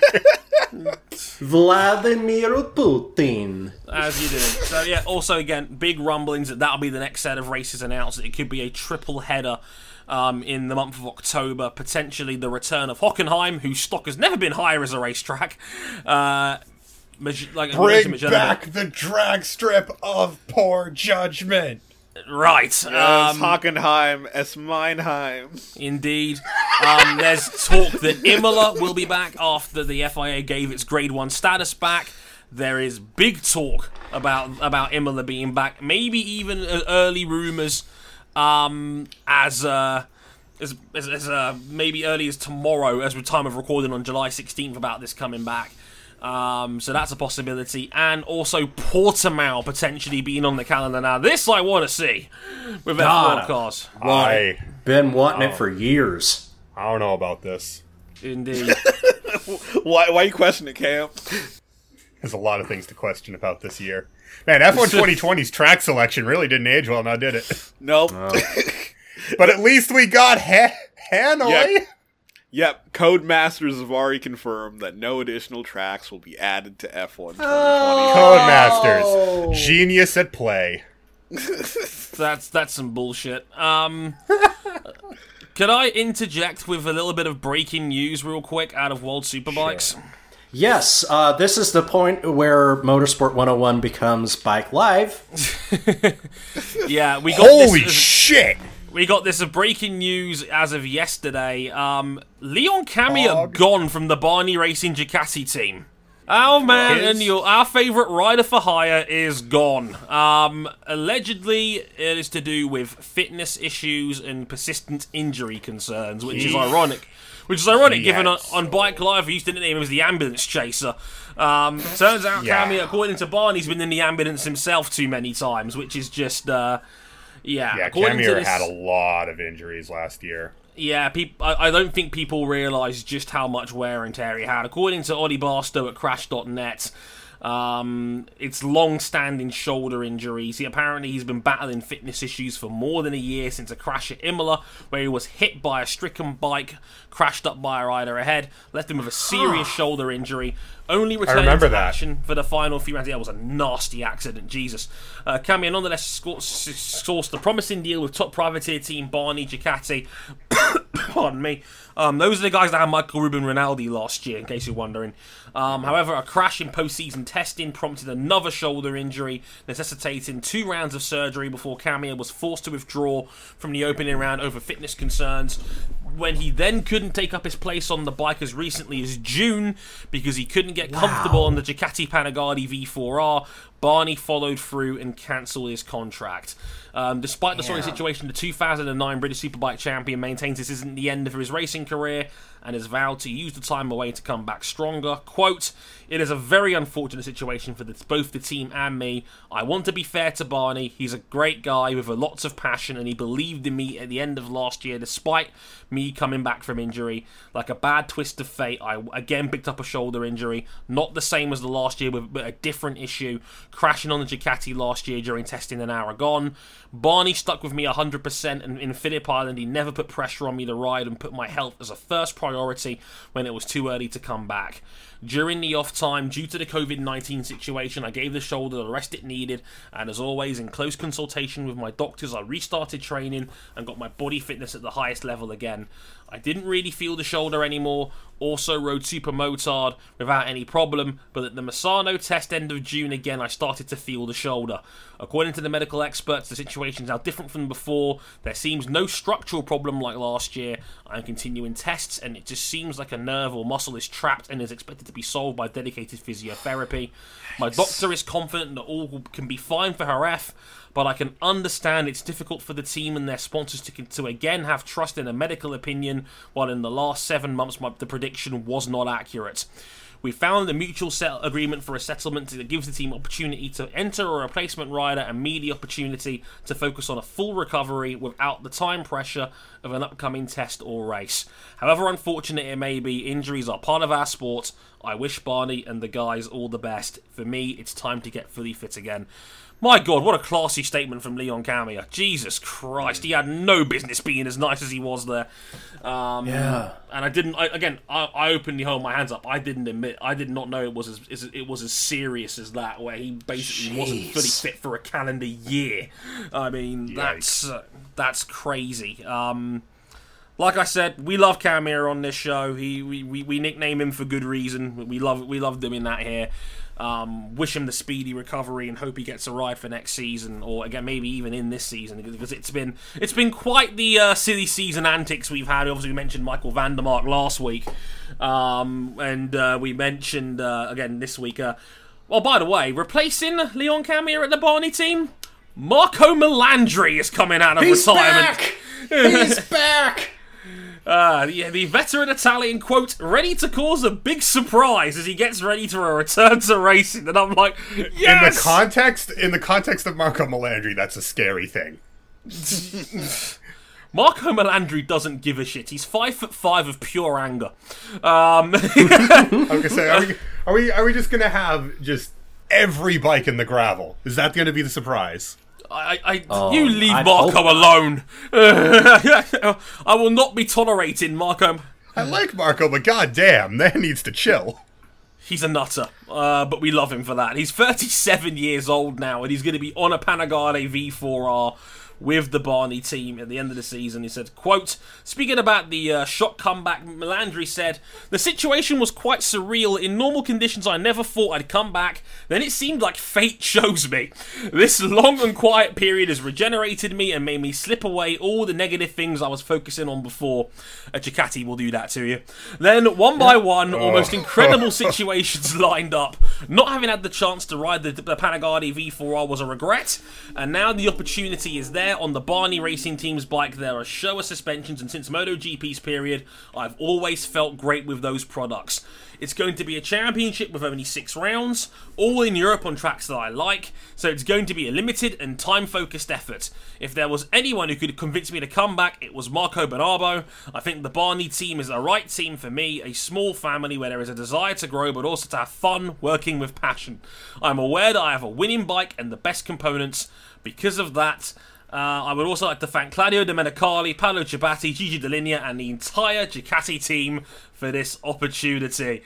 Vladimir Putin. As you do. So yeah. Also, again, big rumblings that that'll be the next set of races announced. It could be a triple header. Um, in the month of October, potentially the return of Hockenheim, whose stock has never been higher as a racetrack. Uh, Maj- like Bring Magellan- back the drag strip of poor judgment. right? Yes, Um, Hockenheim, es Meinheim. Indeed. Um, there's talk that Imola will be back after the FIA gave its Grade One status back. There is big talk about about Imola being back. Maybe even uh, early rumors um, as. Uh, as, as, as uh, maybe early as tomorrow, as with time of recording on July 16th, about this coming back. Um, so that's a possibility, and also Portimao potentially being on the calendar now. This I want to see with F1 Gotta. cars. I Been wanting it for years. I don't know about this. Indeed. Why, why you questioning it, Cam? There's a lot of things to question about this year. Man, F1 2020's track selection really didn't age well now, did it? Nope. But at least we got ha- Hanoi. Yeah. yep, Codemasters have already confirmed that no additional tracks will be added to F1 2020. Codemasters. Genius at play. that's that's some bullshit. Um, could I interject with a little bit of breaking news, real quick, out of World Superbikes? Yes, uh, this is the point where Motorsport 101 becomes Bike Live. Yeah, we got Holy this. shit! we got this breaking news as of yesterday. Um, Leon Camier gone from the Barni Racing Ducati team. Our man His- and your our favorite rider for hire is gone. Um, allegedly, it is to do with fitness issues and persistent injury concerns, which is ironic. Which is ironic, given on, on Bike Live, we used to nickname him as the ambulance chaser. Um, turns out, Yeah. Camier, according to Barni's been in the ambulance himself too many times, which is just, uh, yeah. Yeah, according to Camier this- had a lot of injuries last year. yeah, peop- I, I don't think people realise just how much wear and tear he had. According to Ollie Barstow at Crash.net, um, it's long-standing shoulder injuries. He apparently he's been battling fitness issues for more than a year since a crash at Imola, where he was hit by a stricken bike, crashed up by a rider ahead, left him with a serious shoulder injury. Only returning to that. action for the final few rounds. It was a nasty accident. Jesus. Uh, Camier nonetheless sourced a promising deal with top privateer team Barni Ducati. Pardon me. Um, those are the guys that had Michael Ruben Rinaldi last year, in case you're wondering. Um, however, a crash in postseason testing prompted another shoulder injury, necessitating two rounds of surgery before Camier was forced to withdraw from the opening round over fitness concerns. When he then couldn't take up his place on the bike as recently as June because he couldn't get comfortable on the Ducati Panigale V4R, Barni followed through and cancelled his contract. Um, despite the sorry situation, the 2009 British Superbike champion maintains this isn't the end of his racing career and has vowed to use the time away to come back stronger. Quote, It is a very unfortunate situation for the, both the team and me. I want to be fair to Barney. He's a great guy with a lots of passion and he believed in me at the end of last year despite me coming back from injury. Like a bad twist of fate, I again picked up a shoulder injury. Not the same as the last year, but but a different issue. Crashing on the Ducati last year during testing in Aragon. Barni stuck with me 100%, and in Phillip Island, he never put pressure on me to ride and put my health as a first priority when it was too early to come back. During the off time, due to the COVID 19 situation, I gave the shoulder the rest it needed, and as always, in close consultation with my doctors, I restarted training and got my body fitness at the highest level again. I didn't really feel the shoulder anymore, also rode super motard without any problem, but at the Misano test end of June again, I started to feel the shoulder. According to the medical experts, the situation is now different from before. There seems no structural problem like last year. I'm continuing tests, and it just seems like a nerve or muscle is trapped and is expected to be solved by dedicated physiotherapy. My doctor is confident that all can be fine for her F, but I can understand it's difficult for the team and their sponsors to, to again have trust in a medical opinion, while in the last seven months my, the prediction was not accurate. We found a mutual agreement for a settlement that gives the team opportunity to enter a replacement rider and me the opportunity to focus on a full recovery without the time pressure of an upcoming test or race. However unfortunate it may be, injuries are part of our sport. I wish Barni and the guys all the best. For me, it's time to get fully fit again. My God, what a classy statement from Leon Camier. Jesus Christ, he had no business being as nice as he was there. Um, Yeah. And I didn't. I, again, I, I openly hold my hands up. I didn't admit. I did not know it was as, as it was as serious as that, where he basically wasn't fully fit for a calendar year. I mean, that's uh, that's crazy. Um, like I said, we love Camille on this show. He we, we, we nickname him for good reason. We love we love doing that here. Um, wish him the speedy recovery and hope he gets a ride for next season, or again maybe even in this season because it's been it's been quite the uh, silly season antics we've had. Obviously, we mentioned Michael van der Mark last week, um, and uh, we mentioned uh, again this week. Uh, well, by the way, replacing Leon Camier at the Barni team, Marco Melandri is coming out of He's retirement. back! He's back! Uh, yeah, the veteran Italian quote ready to cause a big surprise as he gets ready to return to racing, and I'm like, yes. In the context, in the context of Marco Melandri, that's a scary thing. Marco Melandri doesn't give a shit. He's five foot five of pure anger. Um, I was gonna say, are we, are we are we just gonna have just every bike in the gravel? Is that going to be the surprise? I, I, Oh, you leave I'd Marco hope alone. I will not be tolerating Marco. I like Marco, but goddamn, man needs to chill. He's a nutter, uh, but we love him for that. He's 37 years old now, and he's going to be on a Panigale V4R with the Barni team at the end of the season. He said, quote, speaking about the uh, shot comeback, Melandri said, the situation was quite surreal. In normal conditions, I never thought I'd come back. Then it seemed like fate chose me. This long and quiet period has regenerated me and made me slip away all the negative things I was focusing on before. A Ducati will do that to you. Then, one by one, almost incredible situations lined up. Not having had the chance to ride the, the Panigale V4R was a regret, and now the opportunity is there on the Barni Racing Team's bike. There are Showa suspensions, and since MotoGP's period, I've always felt great with those products. It's going to be a championship with only six rounds, all in Europe on tracks that I like, so it's going to be a limited and time focused effort. If there was anyone who could convince me to come back, it was Marco Barnabò. I think the Barni team is the right team for me, a small family where there is a desire to grow but also to have fun working with passion. I'm aware that I have a winning bike and the best components. Because of that, uh, I would also like to thank Claudio Domenicali, Paolo Ciabatti, Gigi Dall'Igna, and the entire Ducati team for this opportunity.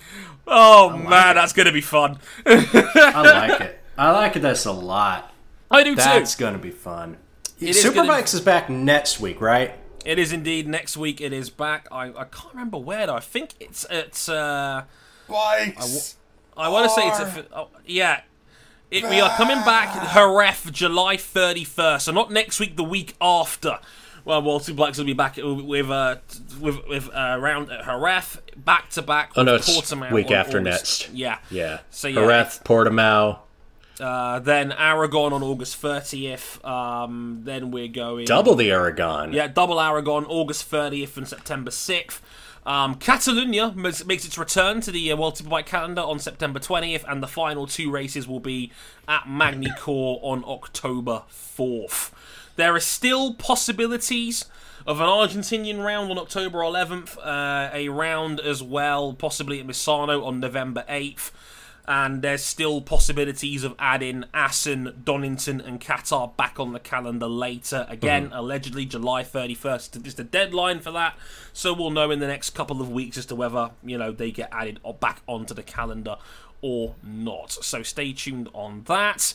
Oh man, that's going to be fun. I like it. I like this a lot. I do That's too. That's going to be fun. is gonna- Superbikes is back next week, right? It is indeed next week. It is back. I, I can't remember where though. I think it's it's. Uh, Bikes. I want to say it's a. Oh, yeah. It, we are coming back Jerez July 31st. So not next week, the week after. Well, Two Blacks will be back with uh, with with uh, round at Jerez back to back. Oh, no, it's Portimao week after August- next. Yeah, Yeah. So yeah, Jerez, Portimao, uh, then Aragon on August 30th. Um, then we're going double the Aragon. Yeah, double Aragon, August 30th and September 6th. Um, Catalunya makes, makes its return to the uh, World Superbike calendar on September 20th, and the final two races will be at Magny-Cours on October 4th. There are still possibilities of an Argentinian round on October 11th, uh, a round as well, possibly at Misano on November 8th and there's still possibilities of adding Assen, Donington, and Qatar back on the calendar later. Again, allegedly July 31st is the deadline for that, so we'll know in the next couple of weeks as to whether you know they get added or back onto the calendar or not. So stay tuned on that.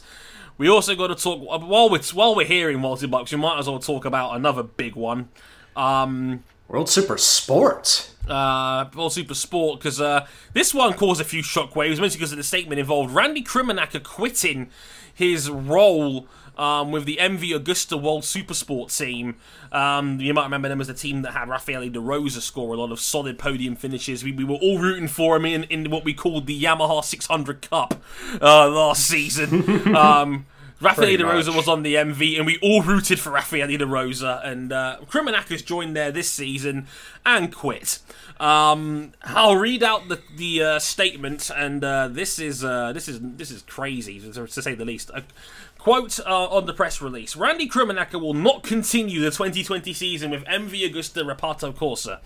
We also got to talk while we're while we're here in multi-box. We might as well talk about another big one. Um, World Super Sport. uh, World Super Sport because uh, this one caused a few shockwaves, mostly because of the statement involved Randy Krummenacher quitting his role um, with the MV Agusta World Super Sport team. Um, you might remember them as the team that had Raffaele De Rosa score a lot of solid podium finishes. We, we were all rooting for him in, in what we called the Yamaha 600 Cup uh, last season. um, Rafael De Rosa was on the MV, and we all rooted for Rafael De Rosa. And uh, Krummenacher's joined there this season and quit. Um, I'll read out the the uh, statement, and uh, this is uh, this is this is crazy to, to say the least. Quote uh, on the press release: Randy Krummenacher will not continue the 2020 season with MV Agusta Reparto Corsa.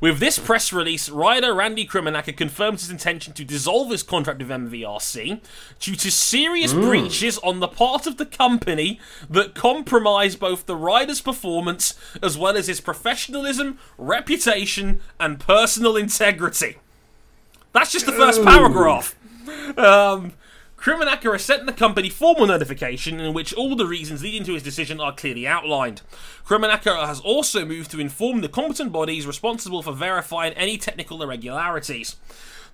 With this press release, rider Randy Krummenacher confirms his intention to dissolve his contract with MVRC due to serious breaches on the part of the company that compromise both the rider's performance as well as his professionalism, reputation, and personal integrity. That's just the first paragraph. Um, Krummenacher has sent the company formal notification in which all the reasons leading to his decision are clearly outlined. Krummenacher has also moved to inform the competent bodies responsible for verifying any technical irregularities.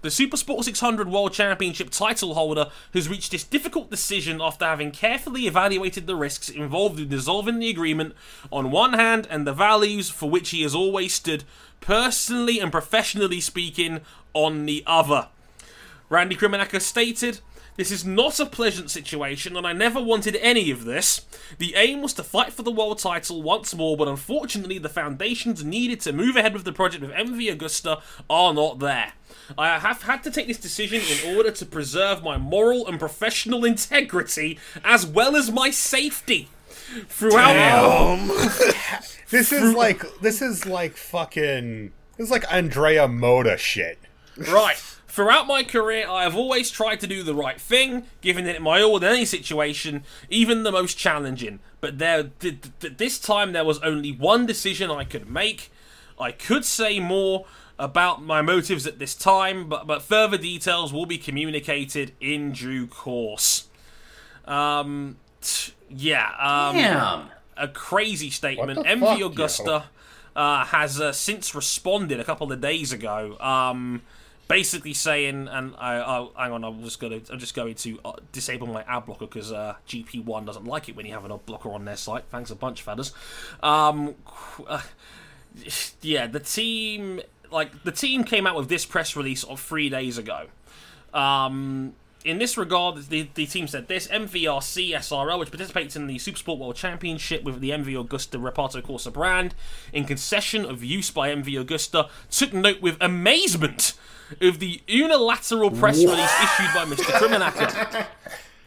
The Supersport 600 World Championship title holder has reached this difficult decision after having carefully evaluated the risks involved in dissolving the agreement on one hand and the values for which he has always stood, personally and professionally speaking, on the other. Randy Krummenacher stated, This is not a pleasant situation, and I never wanted any of this. The aim was to fight for the world title once more, but unfortunately, the foundations needed to move ahead with the project with MV Agusta are not there. I have had to take this decision in order to preserve my moral and professional integrity, as well as my safety. Throughout. This is like this is like fucking this is like Andrea Moda shit. Right. Throughout my career, I have always tried to do the right thing, giving it my all in any situation, even the most challenging. But there, th- th- this time, there was only one decision I could make. I could say more about my motives at this time, but but further details will be communicated in due course. Um, t- yeah. Um, Damn. a crazy statement. What the MV fuck. Agusta uh, has uh, since responded a couple of days ago, um, basically saying, and I, I hang on, I'm just gonna, I'm just going to uh, disable my ad blocker because uh, GP One doesn't like it when you have an ad blocker on their site. Thanks a bunch, fellas. Um, uh, yeah, the team, like the team, came out with this press release of three days ago. Um, in this regard, the, the team said this MVRC SRL, which participates in the Supersport World Championship with the MV Agusta Reparto Corsa brand, in concession of use by MV Agusta, took note with amazement of the unilateral press release issued by Mr. Krummenacher.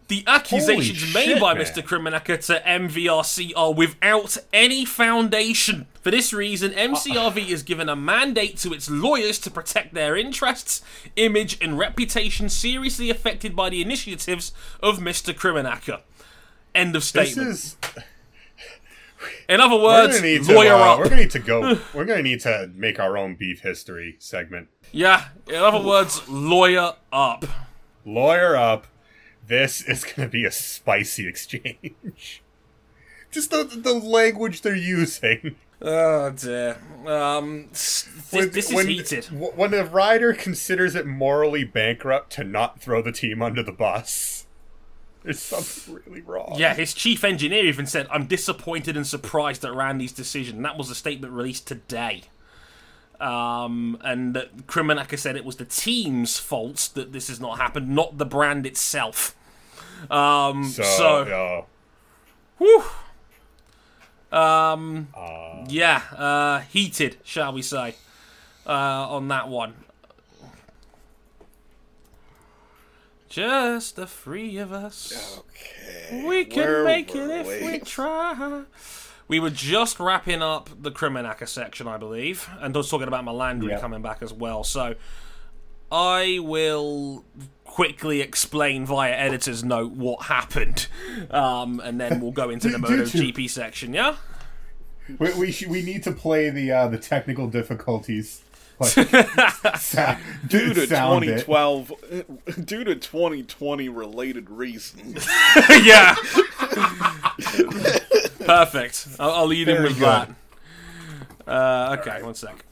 The accusations made by man. Mr. Krummenacher to MVRC are without any foundation. For this reason, uh-uh. MCRV is given a mandate to its lawyers to protect their interests, image, and reputation seriously affected by the initiatives of Mr. Krummenacher. End of This statement. is In other we're words, gonna need to lawyer uh, up. we're gonna need to go we're gonna need to make our own beef history segment. Yeah, in other words, lawyer up. Lawyer up. This is gonna be a spicy exchange. Just the the language they're using. Oh dear. Um, this, When- this is when, heated. When a rider considers it morally bankrupt to not throw the team under the bus, there's something really wrong. Yeah, his chief engineer even said, I'm disappointed and surprised at Randy's decision. That was a statement released today. Um, and that Krummenacher said it was the team's fault that this has not happened, not the brand itself. Um, So, so, yeah. whew. Um, yeah, uh, heated, shall we say, uh, on that one. Just the three of us. Okay. We can where make it if we we? try. We were just wrapping up the Krummenacher section, I believe, and I was talking about Melandri Yeah. coming back as well. So I will quickly explain via editor's note what happened, um, and then we'll go into the MotoGP section. Yeah. We we, we need to play the uh, the technical difficulties. Like, Due to sound it. 2012, due to 2020 related reasons. yeah. Perfect. I'll, I'll lead in Very with good. that. Uh, okay, one sec.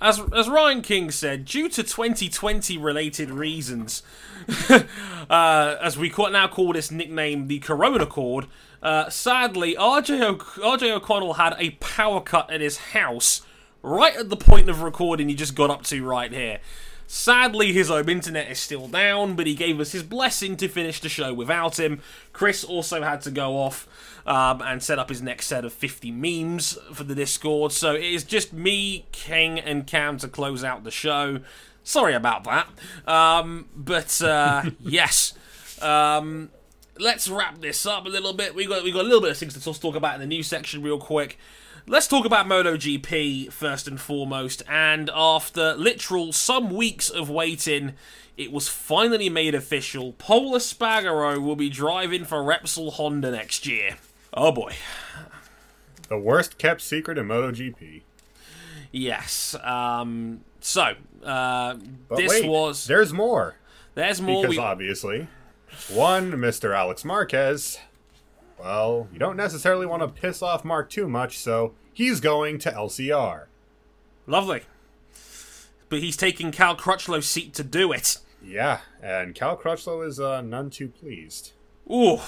As, as Ryan King said, due to 2020 related reasons, uh, as we now call this nickname the Corona Cord, uh, sadly, RJ, o- RJ O'Connell had a power cut at his house right at the point of recording he just got up to right here. Sadly, his home internet is still down, but he gave us his blessing to finish the show without him. Chris also had to go off um, and set up his next set of 50 memes for the Discord, so it is just me, King, and Cam to close out the show. Sorry about that. Um, but uh, yes. Um, let's wrap this up a little bit. We got we got a little bit of things to talk about in the news section real quick. Let's talk about MotoGP first and foremost. And after literal some weeks of waiting, it was finally made official. Pol Espargaro will be driving for Repsol Honda next year. Oh boy. The worst kept secret in MotoGP. Yes. Um, so uh, this wait, was there's more. there's more. Because We, obviously, one, Mr. Alex Marquez, well, you don't necessarily want to piss off Marc too much, so he's going to LCR. lovely. But he's taking Cal Crutchlow's seat to do it. Yeah, and Cal Crutchlow is uh, none too pleased. Ooh.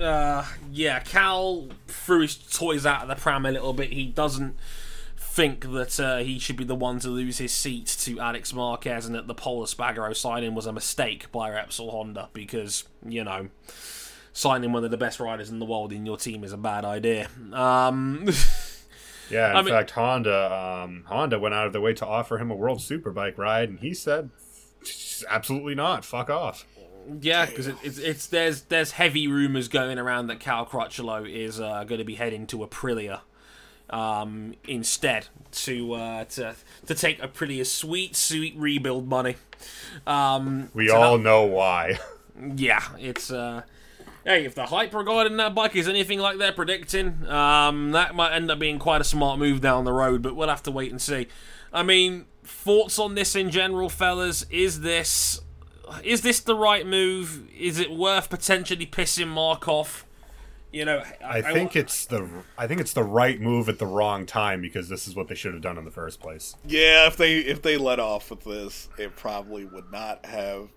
Uh, yeah, Cal threw his toys out of the pram a little bit. He doesn't think that uh, he should be the one to lose his seat to Alex Marquez and that the Pol Espargaro signing was a mistake by Repsol Honda because, you know, signing one of the best riders in the world in your team is a bad idea. Um, Yeah, in I mean- fact, Honda um, Honda went out of their way to offer him a World Superbike ride, and he said, "Absolutely not. Fuck off." yeah, because it, it's, it's there's there's heavy rumors going around that Cal Crutchlow is uh, going to be heading to Aprilia um, instead to uh, to to take Aprilia's sweet sweet rebuild money. Um, We all know why. yeah, it's uh hey, if the hype regarding that bike is anything like they're predicting, um, that might end up being quite a smart move down the road, but we'll have to wait and see. I mean, thoughts on this in general, fellas? Is this is this the right move? Is it worth potentially pissing Marc off? You know, I think it's the I think it's the right move at the wrong time because this is what they should have done in the first place. Yeah, if they if they let off with this, it probably would not have.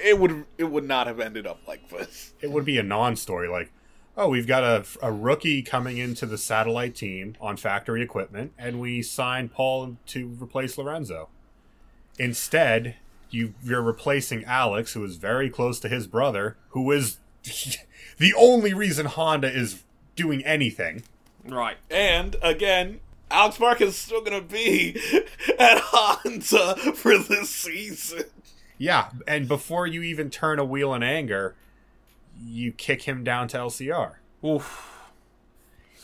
It would it would not have ended up like this. It would be a non-story like, oh, we've got a, a rookie coming into the satellite team on factory equipment, and we signed Pol to replace Lorenzo. Instead, you you're replacing Alex, who is very close to his brother, who is the only reason Honda is doing anything. right. And again, Alex Marquez is still gonna be at Honda for this season. Yeah, and before you even turn a wheel in anger, you kick him down to LCR. Oof.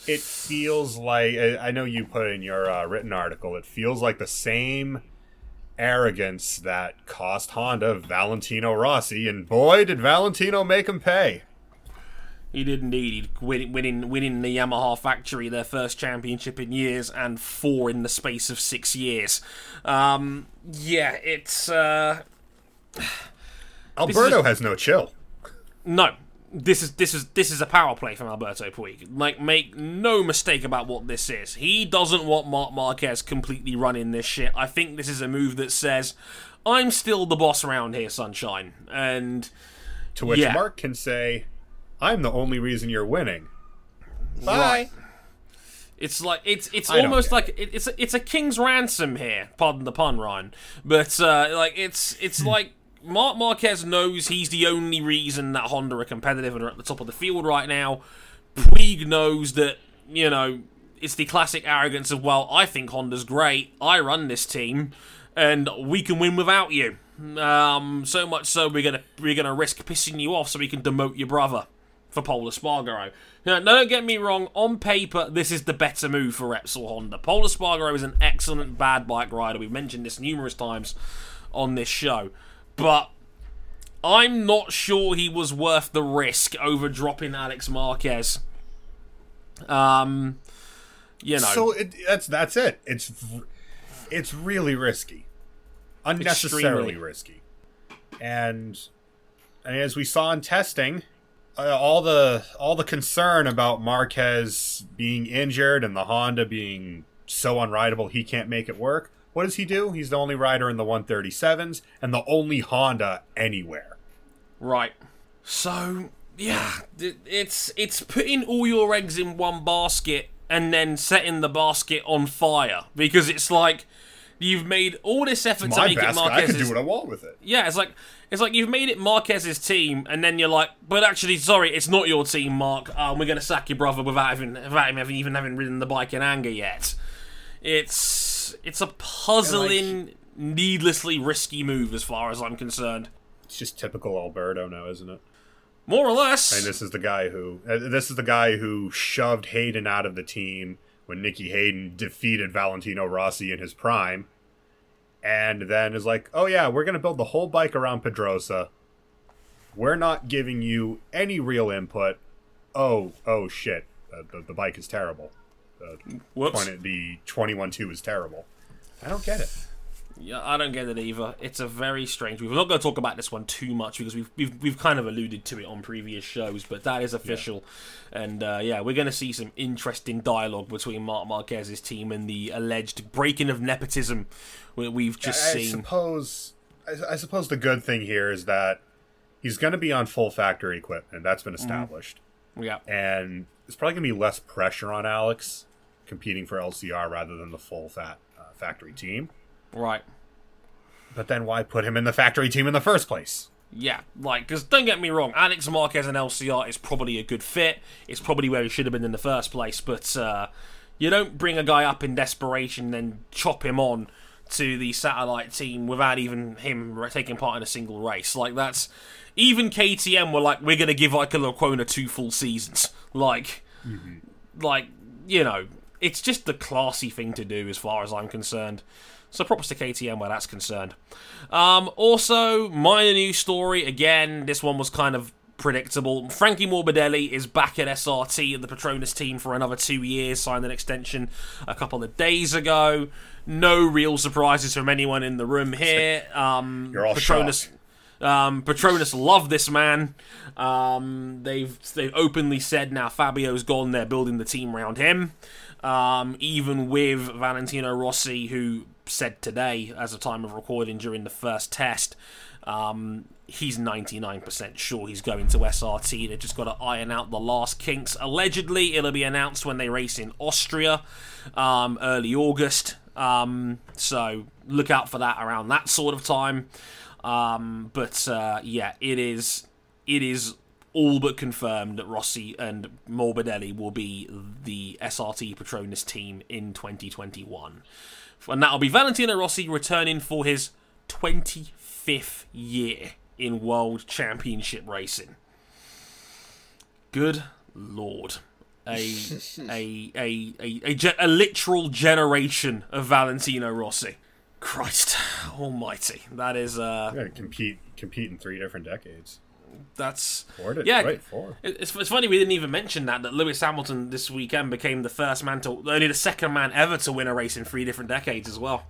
It feels like I I know you put in your uh, written article. It feels like the same arrogance that cost Honda Valentino Rossi, and boy, did Valentino make him pay. He did indeed. He'd win, winning, winning the Yamaha factory their first championship in years and four in the space of six years. Um, yeah, it's uh, Alberto has no chill. no. This is this is this is a power play from Alberto Puig. Like, make no mistake about what this is. He doesn't want Marc Marquez completely running this shit. I think this is a move that says, "I'm still the boss around here, sunshine." And To which Yeah. Marc can say, "I'm the only reason you're winning." Right. It's like it's it's I almost like it, it's a, it's a king's ransom here. Pardon the pun, Ryan. But uh, like it's Hmm. it's like Marc Marquez knows he's the only reason that Honda are competitive and are at the top of the field right now. Puig knows that you know it's the classic arrogance of well, I think Honda's great. I run this team, and we can win without you. Um, so much so we're gonna we're gonna risk pissing you off so we can demote your brother for Pol Espargaro. Now, don't get me wrong, on paper, this is the better move for Repsol Honda. Pol Espargaro is an excellent bad bike rider. We've mentioned this numerous times on this show. But I'm not sure he was worth the risk over dropping Alex Marquez. Um, you know, So it, that's that's it. It's it's really risky, unnecessarily Extremely. risky, and, and as we saw in testing, Uh, all the all the concern about Marquez being injured and the Honda being so unrideable he can't make it work. What does he do? He's the only rider in the 137s and the only Honda anywhere. Right. So yeah, it's it's putting all your eggs in one basket and then setting the basket on fire because it's like you've made all this effort to My make it basket, I can do what I want with it. yeah, it's like it's like you've made it Marquez's team, and then you're like, but actually, sorry, it's not your team, Marc. Um, we're gonna sack your brother without even without him having, even having ridden the bike in anger yet. It's it's a puzzling, needlessly risky move as far as I'm concerned. It's just typical Alberto now, isn't it? More or less. And this is the guy who uh, this is the guy who shoved Hayden out of the team when Nicky Hayden defeated Valentino Rossi in his prime, and then is like, "Oh yeah, we're gonna build the whole bike around Pedrosa. We're not giving you any real input. Oh, oh shit, uh, the, the bike is terrible. Uh, Whoops. 20, the twenty one two is terrible. I don't get it. Yeah, I don't get it either. It's a very strange. We're not going to talk about this one too much because we've we've, we've kind of alluded to it on previous shows, but that is official, and uh, yeah, we're going to see some interesting dialogue between Marc Marquez's team and the alleged breaking of nepotism we- we've just I, I seen. suppose I, I suppose the good thing here is that he's going to be on full factory equipment. That's been established, yeah, and there's probably going to be less pressure on Alex competing for LCR rather than the full fat uh, factory team. Right. But then why put him in the factory team in the first place? Yeah, like, because don't get me wrong, Alex Marquez and LCR is probably a good fit. It's probably where he should have been in the first place, but uh, you don't bring a guy up in desperation and then chop him on to the satellite team without even him taking part in a single race. Like, that's. Even KTM were like, we're going to give Ike Lecuona two full seasons. Like, like, you know, it's just the classy thing to do as far as I'm concerned. So props to KTM where that's concerned. Um, also, minor news story. Again, this one was kind of predictable. Frankie Morbidelli is back at SRT and the Petronas team for another two years. Signed an extension a couple of days ago. No real surprises from anyone in the room here. Um, You're all Petronas. shocked. Um, Petronas love this man. Um, they've they've openly said now Fabio's gone. They're building the team around him. Um, even with Valentino Rossi, who said today, as a time of recording during the first test, um, he's 99% sure he's going to SRT. They've just got to iron out the last kinks. Allegedly, it'll be announced when they race in Austria, um, early August. Um, so look out for that around that sort of time. Um, but uh, yeah, it is it is all but confirmed that Rossi and Morbidelli will be the SRT Petronas team in 2021. And that'll be Valentino Rossi returning for his 25th year in World Championship racing. Good lord. A a, a, a, a, ge- a literal generation of Valentino Rossi. Christ almighty. That is uh You're going to compete compete in three different decades. That's Four yeah. right four. It's, it's funny we didn't even mention that that Lewis Hamilton this weekend became the first man to only the second man ever to win a race in three different decades as well.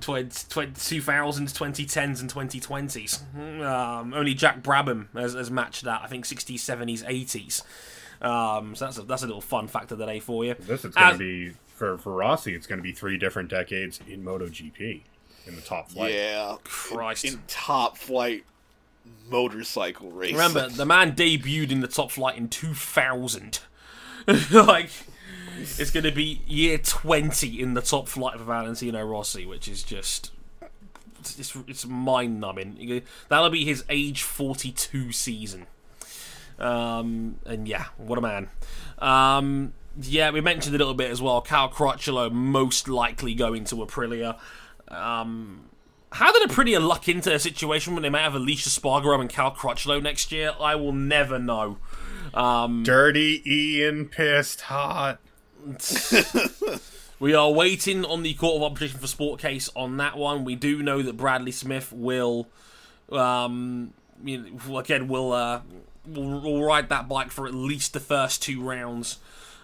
Tw- tw- 2000s, 2010s, and 2020s. Um, only Jack Brabham has, has matched that. I think 60s, 70s, 80s. Um, so that's a, that's a little fun fact of the day for you. This is going to be for for Rossi. It's going to be three different decades in MotoGP in the top flight. Yeah, Christ. in, in top flight motorcycle racing. Remember, the man debuted in the top flight in 2000. like, it's going to be year 20 in the top flight for Valentino Rossi, which is just. It's, it's mind numbing. That'll be his age 42 season. Um, and yeah, what a man. Um, yeah, we mentioned a little bit as well. Cal Crutchlow most likely going to Aprilia. Um, how did Aprilia luck into a situation when they might have Aleix Espargaro and Cal Crutchlow next year? I will never know. Um, Dirty Ian pissed hot. we are waiting on the Court of Opposition for Sport case on that one. We do know that Bradley Smith will, um, you know, again, will, uh, will, will ride that bike for at least the first two rounds.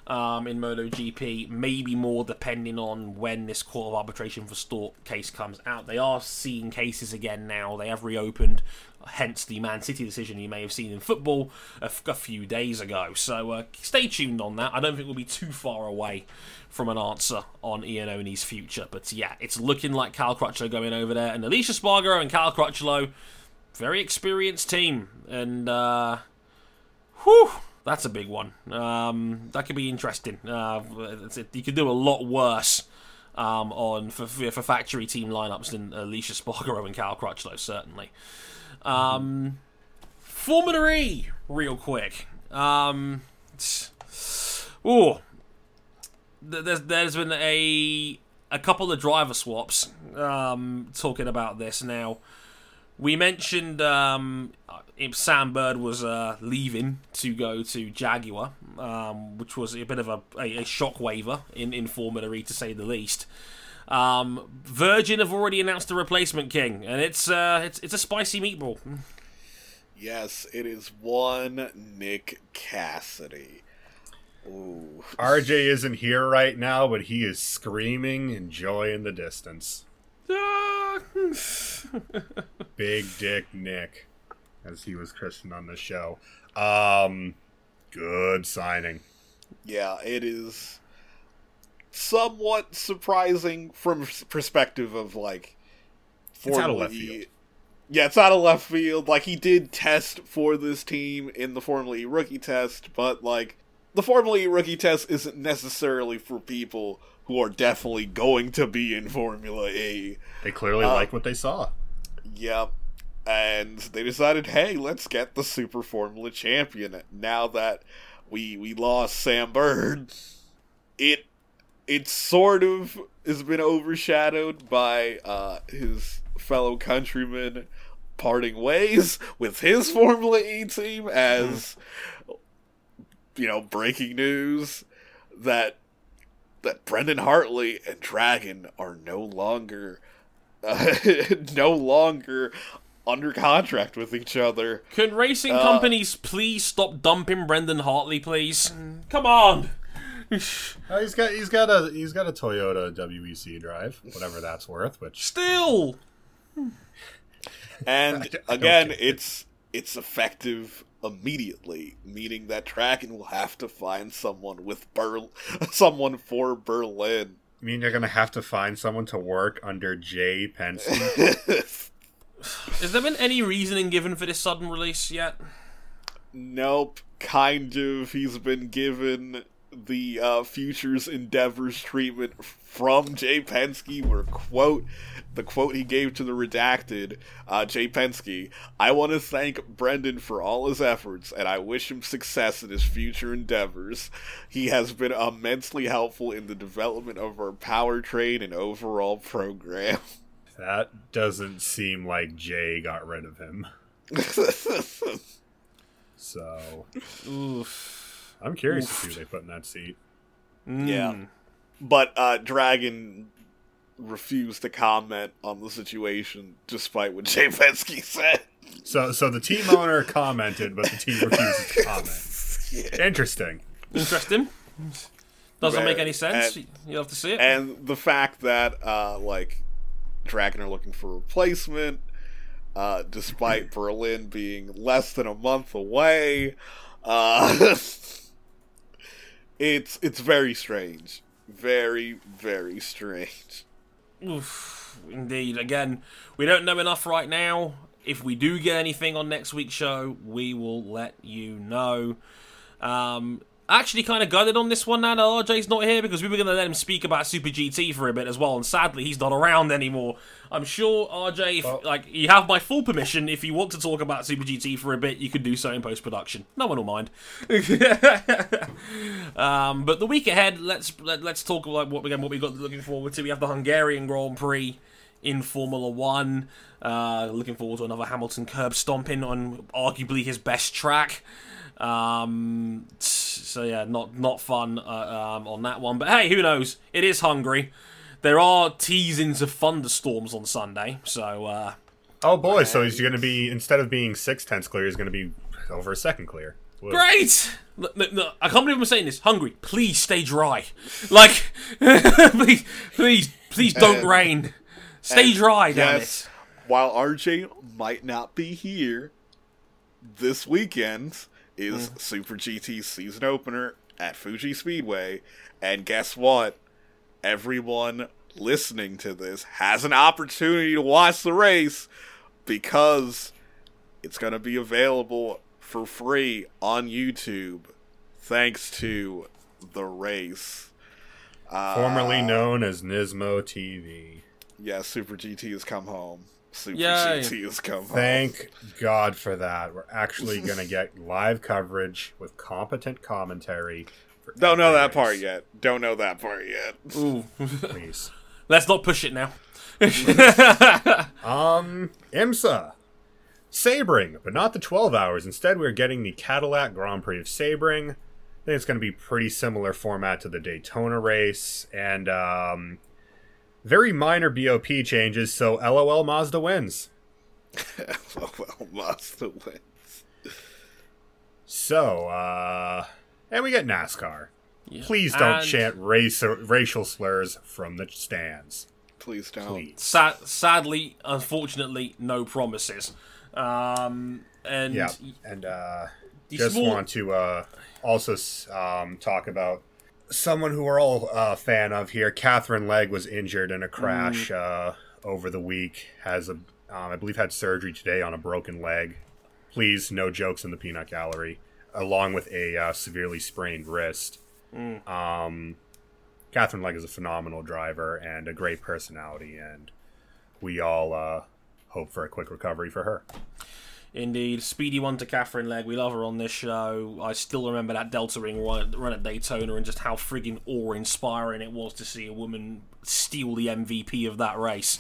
Um, in MotoGP, maybe more depending on when this Court of Arbitration for Sport case comes out. They are seeing cases again now. They have reopened, hence the Man City decision you may have seen in football a, f- a few days ago. So uh, stay tuned on that. I don't think we'll be too far away from an answer on Iannone's future. But yeah, it's looking like Cal Crutchlow going over there, and Aleix Espargaro and Cal Crutchlow, very experienced team, and uh, whew, that's a big one. Um, that could be interesting. Uh, it's- you could do a lot worse. Um, on for, for factory team lineups than Aleix Espargaro and Cal Crutchlow certainly. Um, Formula E, real quick. Um, th- there's there's been a a couple of driver swaps. Um, talking about this now, we mentioned um, if Sam Bird was uh, leaving to go to Jaguar, um, which was a bit of a, a, a shockwaver in in Formula E to say the least. Um, Virgin have already announced the replacement king, and it's uh, it's it's a spicy meatball. Yes, it is one Nick Cassidy. Ooh. RJ isn't here right now, but he is screaming and joy in the distance. Big Dick Nick, as he was christened on the show. Um, good signing. Yeah, it is somewhat surprising from perspective of like It's out of Formula left E- field. Yeah, it's out of left field. Like he did test for this team in the Formula E rookie test, but like the Formula E rookie test isn't necessarily for people who are definitely going to be in Formula E. They clearly Uh, like what they saw. Yep. And they decided, hey, let's get the Super Formula champion. Now that we we lost Sam Bird, it it sort of has been overshadowed by uh, his fellow countrymen parting ways with his Formula E team as you know breaking news that that Brendan Hartley and Dragon are no longer uh, no longer under contract with each other. Can racing Uh, companies please stop dumping Brendan Hartley, please? Come on. Oh, he's got he's got a he's got a Toyota WEC drive, whatever that's worth. Which Still. And again, it's it's effective immediately, meaning that Dragon will have to find someone with Ber- someone for Berlin. I mean you're gonna have to find someone to work under Jay Penske. Has there been any reasoning given for this sudden release yet? nope, kind of. He's been given the uh, futures endeavors treatment from Jay Penske where quote the quote he gave to the redacted uh, Jay Penske. I want to thank Brendan for all his efforts, and I wish him success in his future endeavors. He has been immensely helpful in the development of our powertrain and overall program. that doesn't seem like Jay got rid of him. So Oof. I'm curious to see who they put in that seat. Yeah. Mm. But uh, Dragon refused to comment on the situation, despite what Jay Penske said. So so the team owner commented, but the team refuses to comment. Interesting. Interesting. Doesn't make any sense. And- You'll have to see it. And the fact that, uh, like, Dragon are looking for a replacement, uh, despite Berlin being less than a month away, uh, it's it's very strange, very very strange. Oof, indeed. Again, we don't know enough right now. If we do get anything on next week's show, we will let you know. Um, actually, kind of gutted on this one now that RJ's not here because we were going to let him speak about Super GT for a bit as well, and sadly, he's not around anymore. I'm sure RJ, if, like, you have my full permission. If you want to talk about Super GT for a bit, you can do so in post production. No one will mind. um, but the week ahead, let's let, let's talk about what again what we got looking forward to. We have the Hungarian Grand Prix in Formula One. Uh, looking forward to another Hamilton curb stomping on arguably his best track. Um, so yeah, not not fun uh, um, on that one. But hey, who knows? It is Hungary. There are teasings of thunderstorms on Sunday, so uh, Oh boy, so he's going to be instead of being six tenths clear, he's going to be over a second clear. Whoa. Great. Look, look, look, I can't believe I'm saying this. Hungry, please stay dry. Like, please, please, please don't And- rain. Stay dry, damn yes, it. while RJ might not be here, this weekend is Mm. Super GT's season opener at Fuji Speedway, and guess what? Everyone listening to this has an opportunity to watch the race because it's going to be available for free on YouTube thanks to the race. Uh, Formerly known as Nismo TV. Yeah, Super GT has come home. Super Yay. GT has come home. Thank God for that. We're actually going to get live coverage with competent commentary. Don't know that part yet. Don't know that part yet. Ooh. Please. Let's not push it now. Um, IMSA. Sebring, but not the 12 hours. Instead, we're getting the Cadillac Grand Prix of Sebring. I think it's going to be pretty similar format to the Daytona race, and um, very minor BOP changes. So, LOL Mazda wins. well, Mazda wins. So, uh, and we get NASCAR. Yeah. Please don't And chant race racial slurs from the stands. Please don't. Please. Sad, sadly, unfortunately, no promises. Um, and Yeah, and uh, just small- want to uh, also um, talk about someone who we're all a fan of here. Katherine Legge was injured in a crash uh, over the week. Has a, um, I believe, had surgery today on a broken leg. Please, no jokes in the peanut gallery. Along with a uh, severely sprained wrist. Um, Katherine Legge is a phenomenal driver and a great personality, and we all uh, hope for a quick recovery for her. Indeed, speedy one to Katherine Legge. We love her on this show. I still remember that DeltaWing run, run at Daytona and just how friggin' awe-inspiring it was to see a woman steal the MVP of that race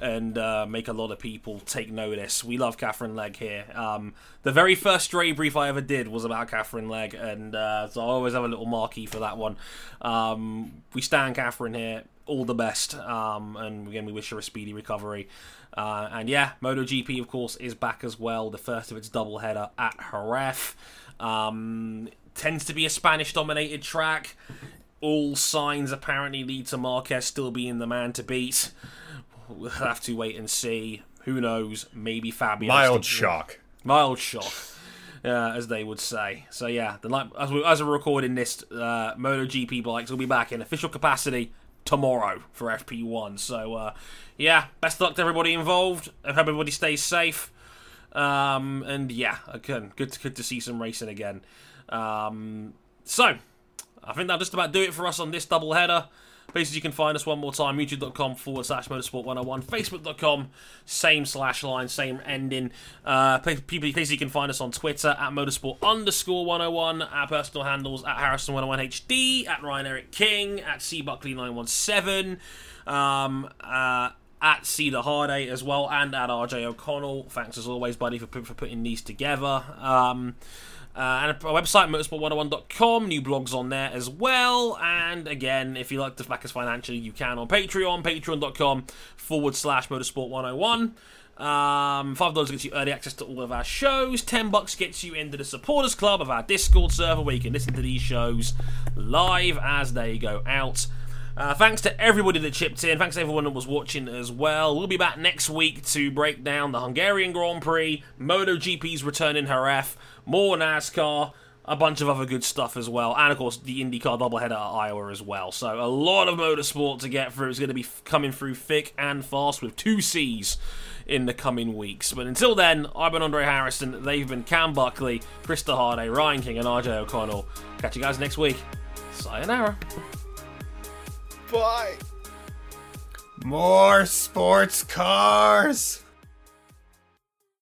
and uh, make a lot of people take notice. We love Katherine Legge here. Um, the very first stray brief I ever did was about Katherine Legge, and uh, so I always have a little marquee for that one. Um, we stand Katherine here. All the best, um, and again, we wish her a speedy recovery. Uh, and yeah, MotoGP, of course, is back as well. The first of its double header at Jerez. Um, tends to be a Spanish dominated track. All signs apparently lead to Marquez still being the man to beat. We'll have to wait and see. Who knows? Maybe Fabio. Mild shock. Mild shock. Uh, as they would say. So yeah, the night, as, we, as we're recording this, uh, MotoGP bikes will be back in official capacity tomorrow for FP1. So uh, yeah, best of luck to everybody involved. I hope everybody stays safe. Um, and yeah, again, good to, good to see some racing again. Um, so I think that'll just about do it for us on this double header. Basically, you can find us one more time, youtube.com forward slash motorsport 101, facebook.com, same slash line, same ending. Uh, people, you can find us on Twitter at motorsport underscore 101, our personal handles at Harrison101HD, at Ryan Eric King, at cbuckley917, um, uh, at Cedar Harday as well, and at RJ O'Connell. Thanks as always, buddy, for, for putting these together. Um, uh, and our website, motorsport101.com, new blogs on there as well. And again, if you like to back us financially, you can on Patreon, patreon.com forward slash motorsport101. Um, Five dollars gets you early access to all of our shows. Ten bucks gets you into the supporters club of our Discord server, where you can listen to these shows live as they go out. Uh, thanks to everybody that chipped in. Thanks to everyone that was watching as well. We'll be back next week to break down the Hungarian Grand Prix, MotoGP's return in Jerez, more NASCAR, a bunch of other good stuff as well, and of course the IndyCar doubleheader at Iowa as well. So a lot of motorsport to get through. It's going to be coming through thick and fast with two C's in the coming weeks. But until then, I've been Andre Harrison. They've been Cam Buckley, Krista Harday, Ryan King, and RJ O'Connell. Catch you guys next week. Sayonara. Bye. More sports cars.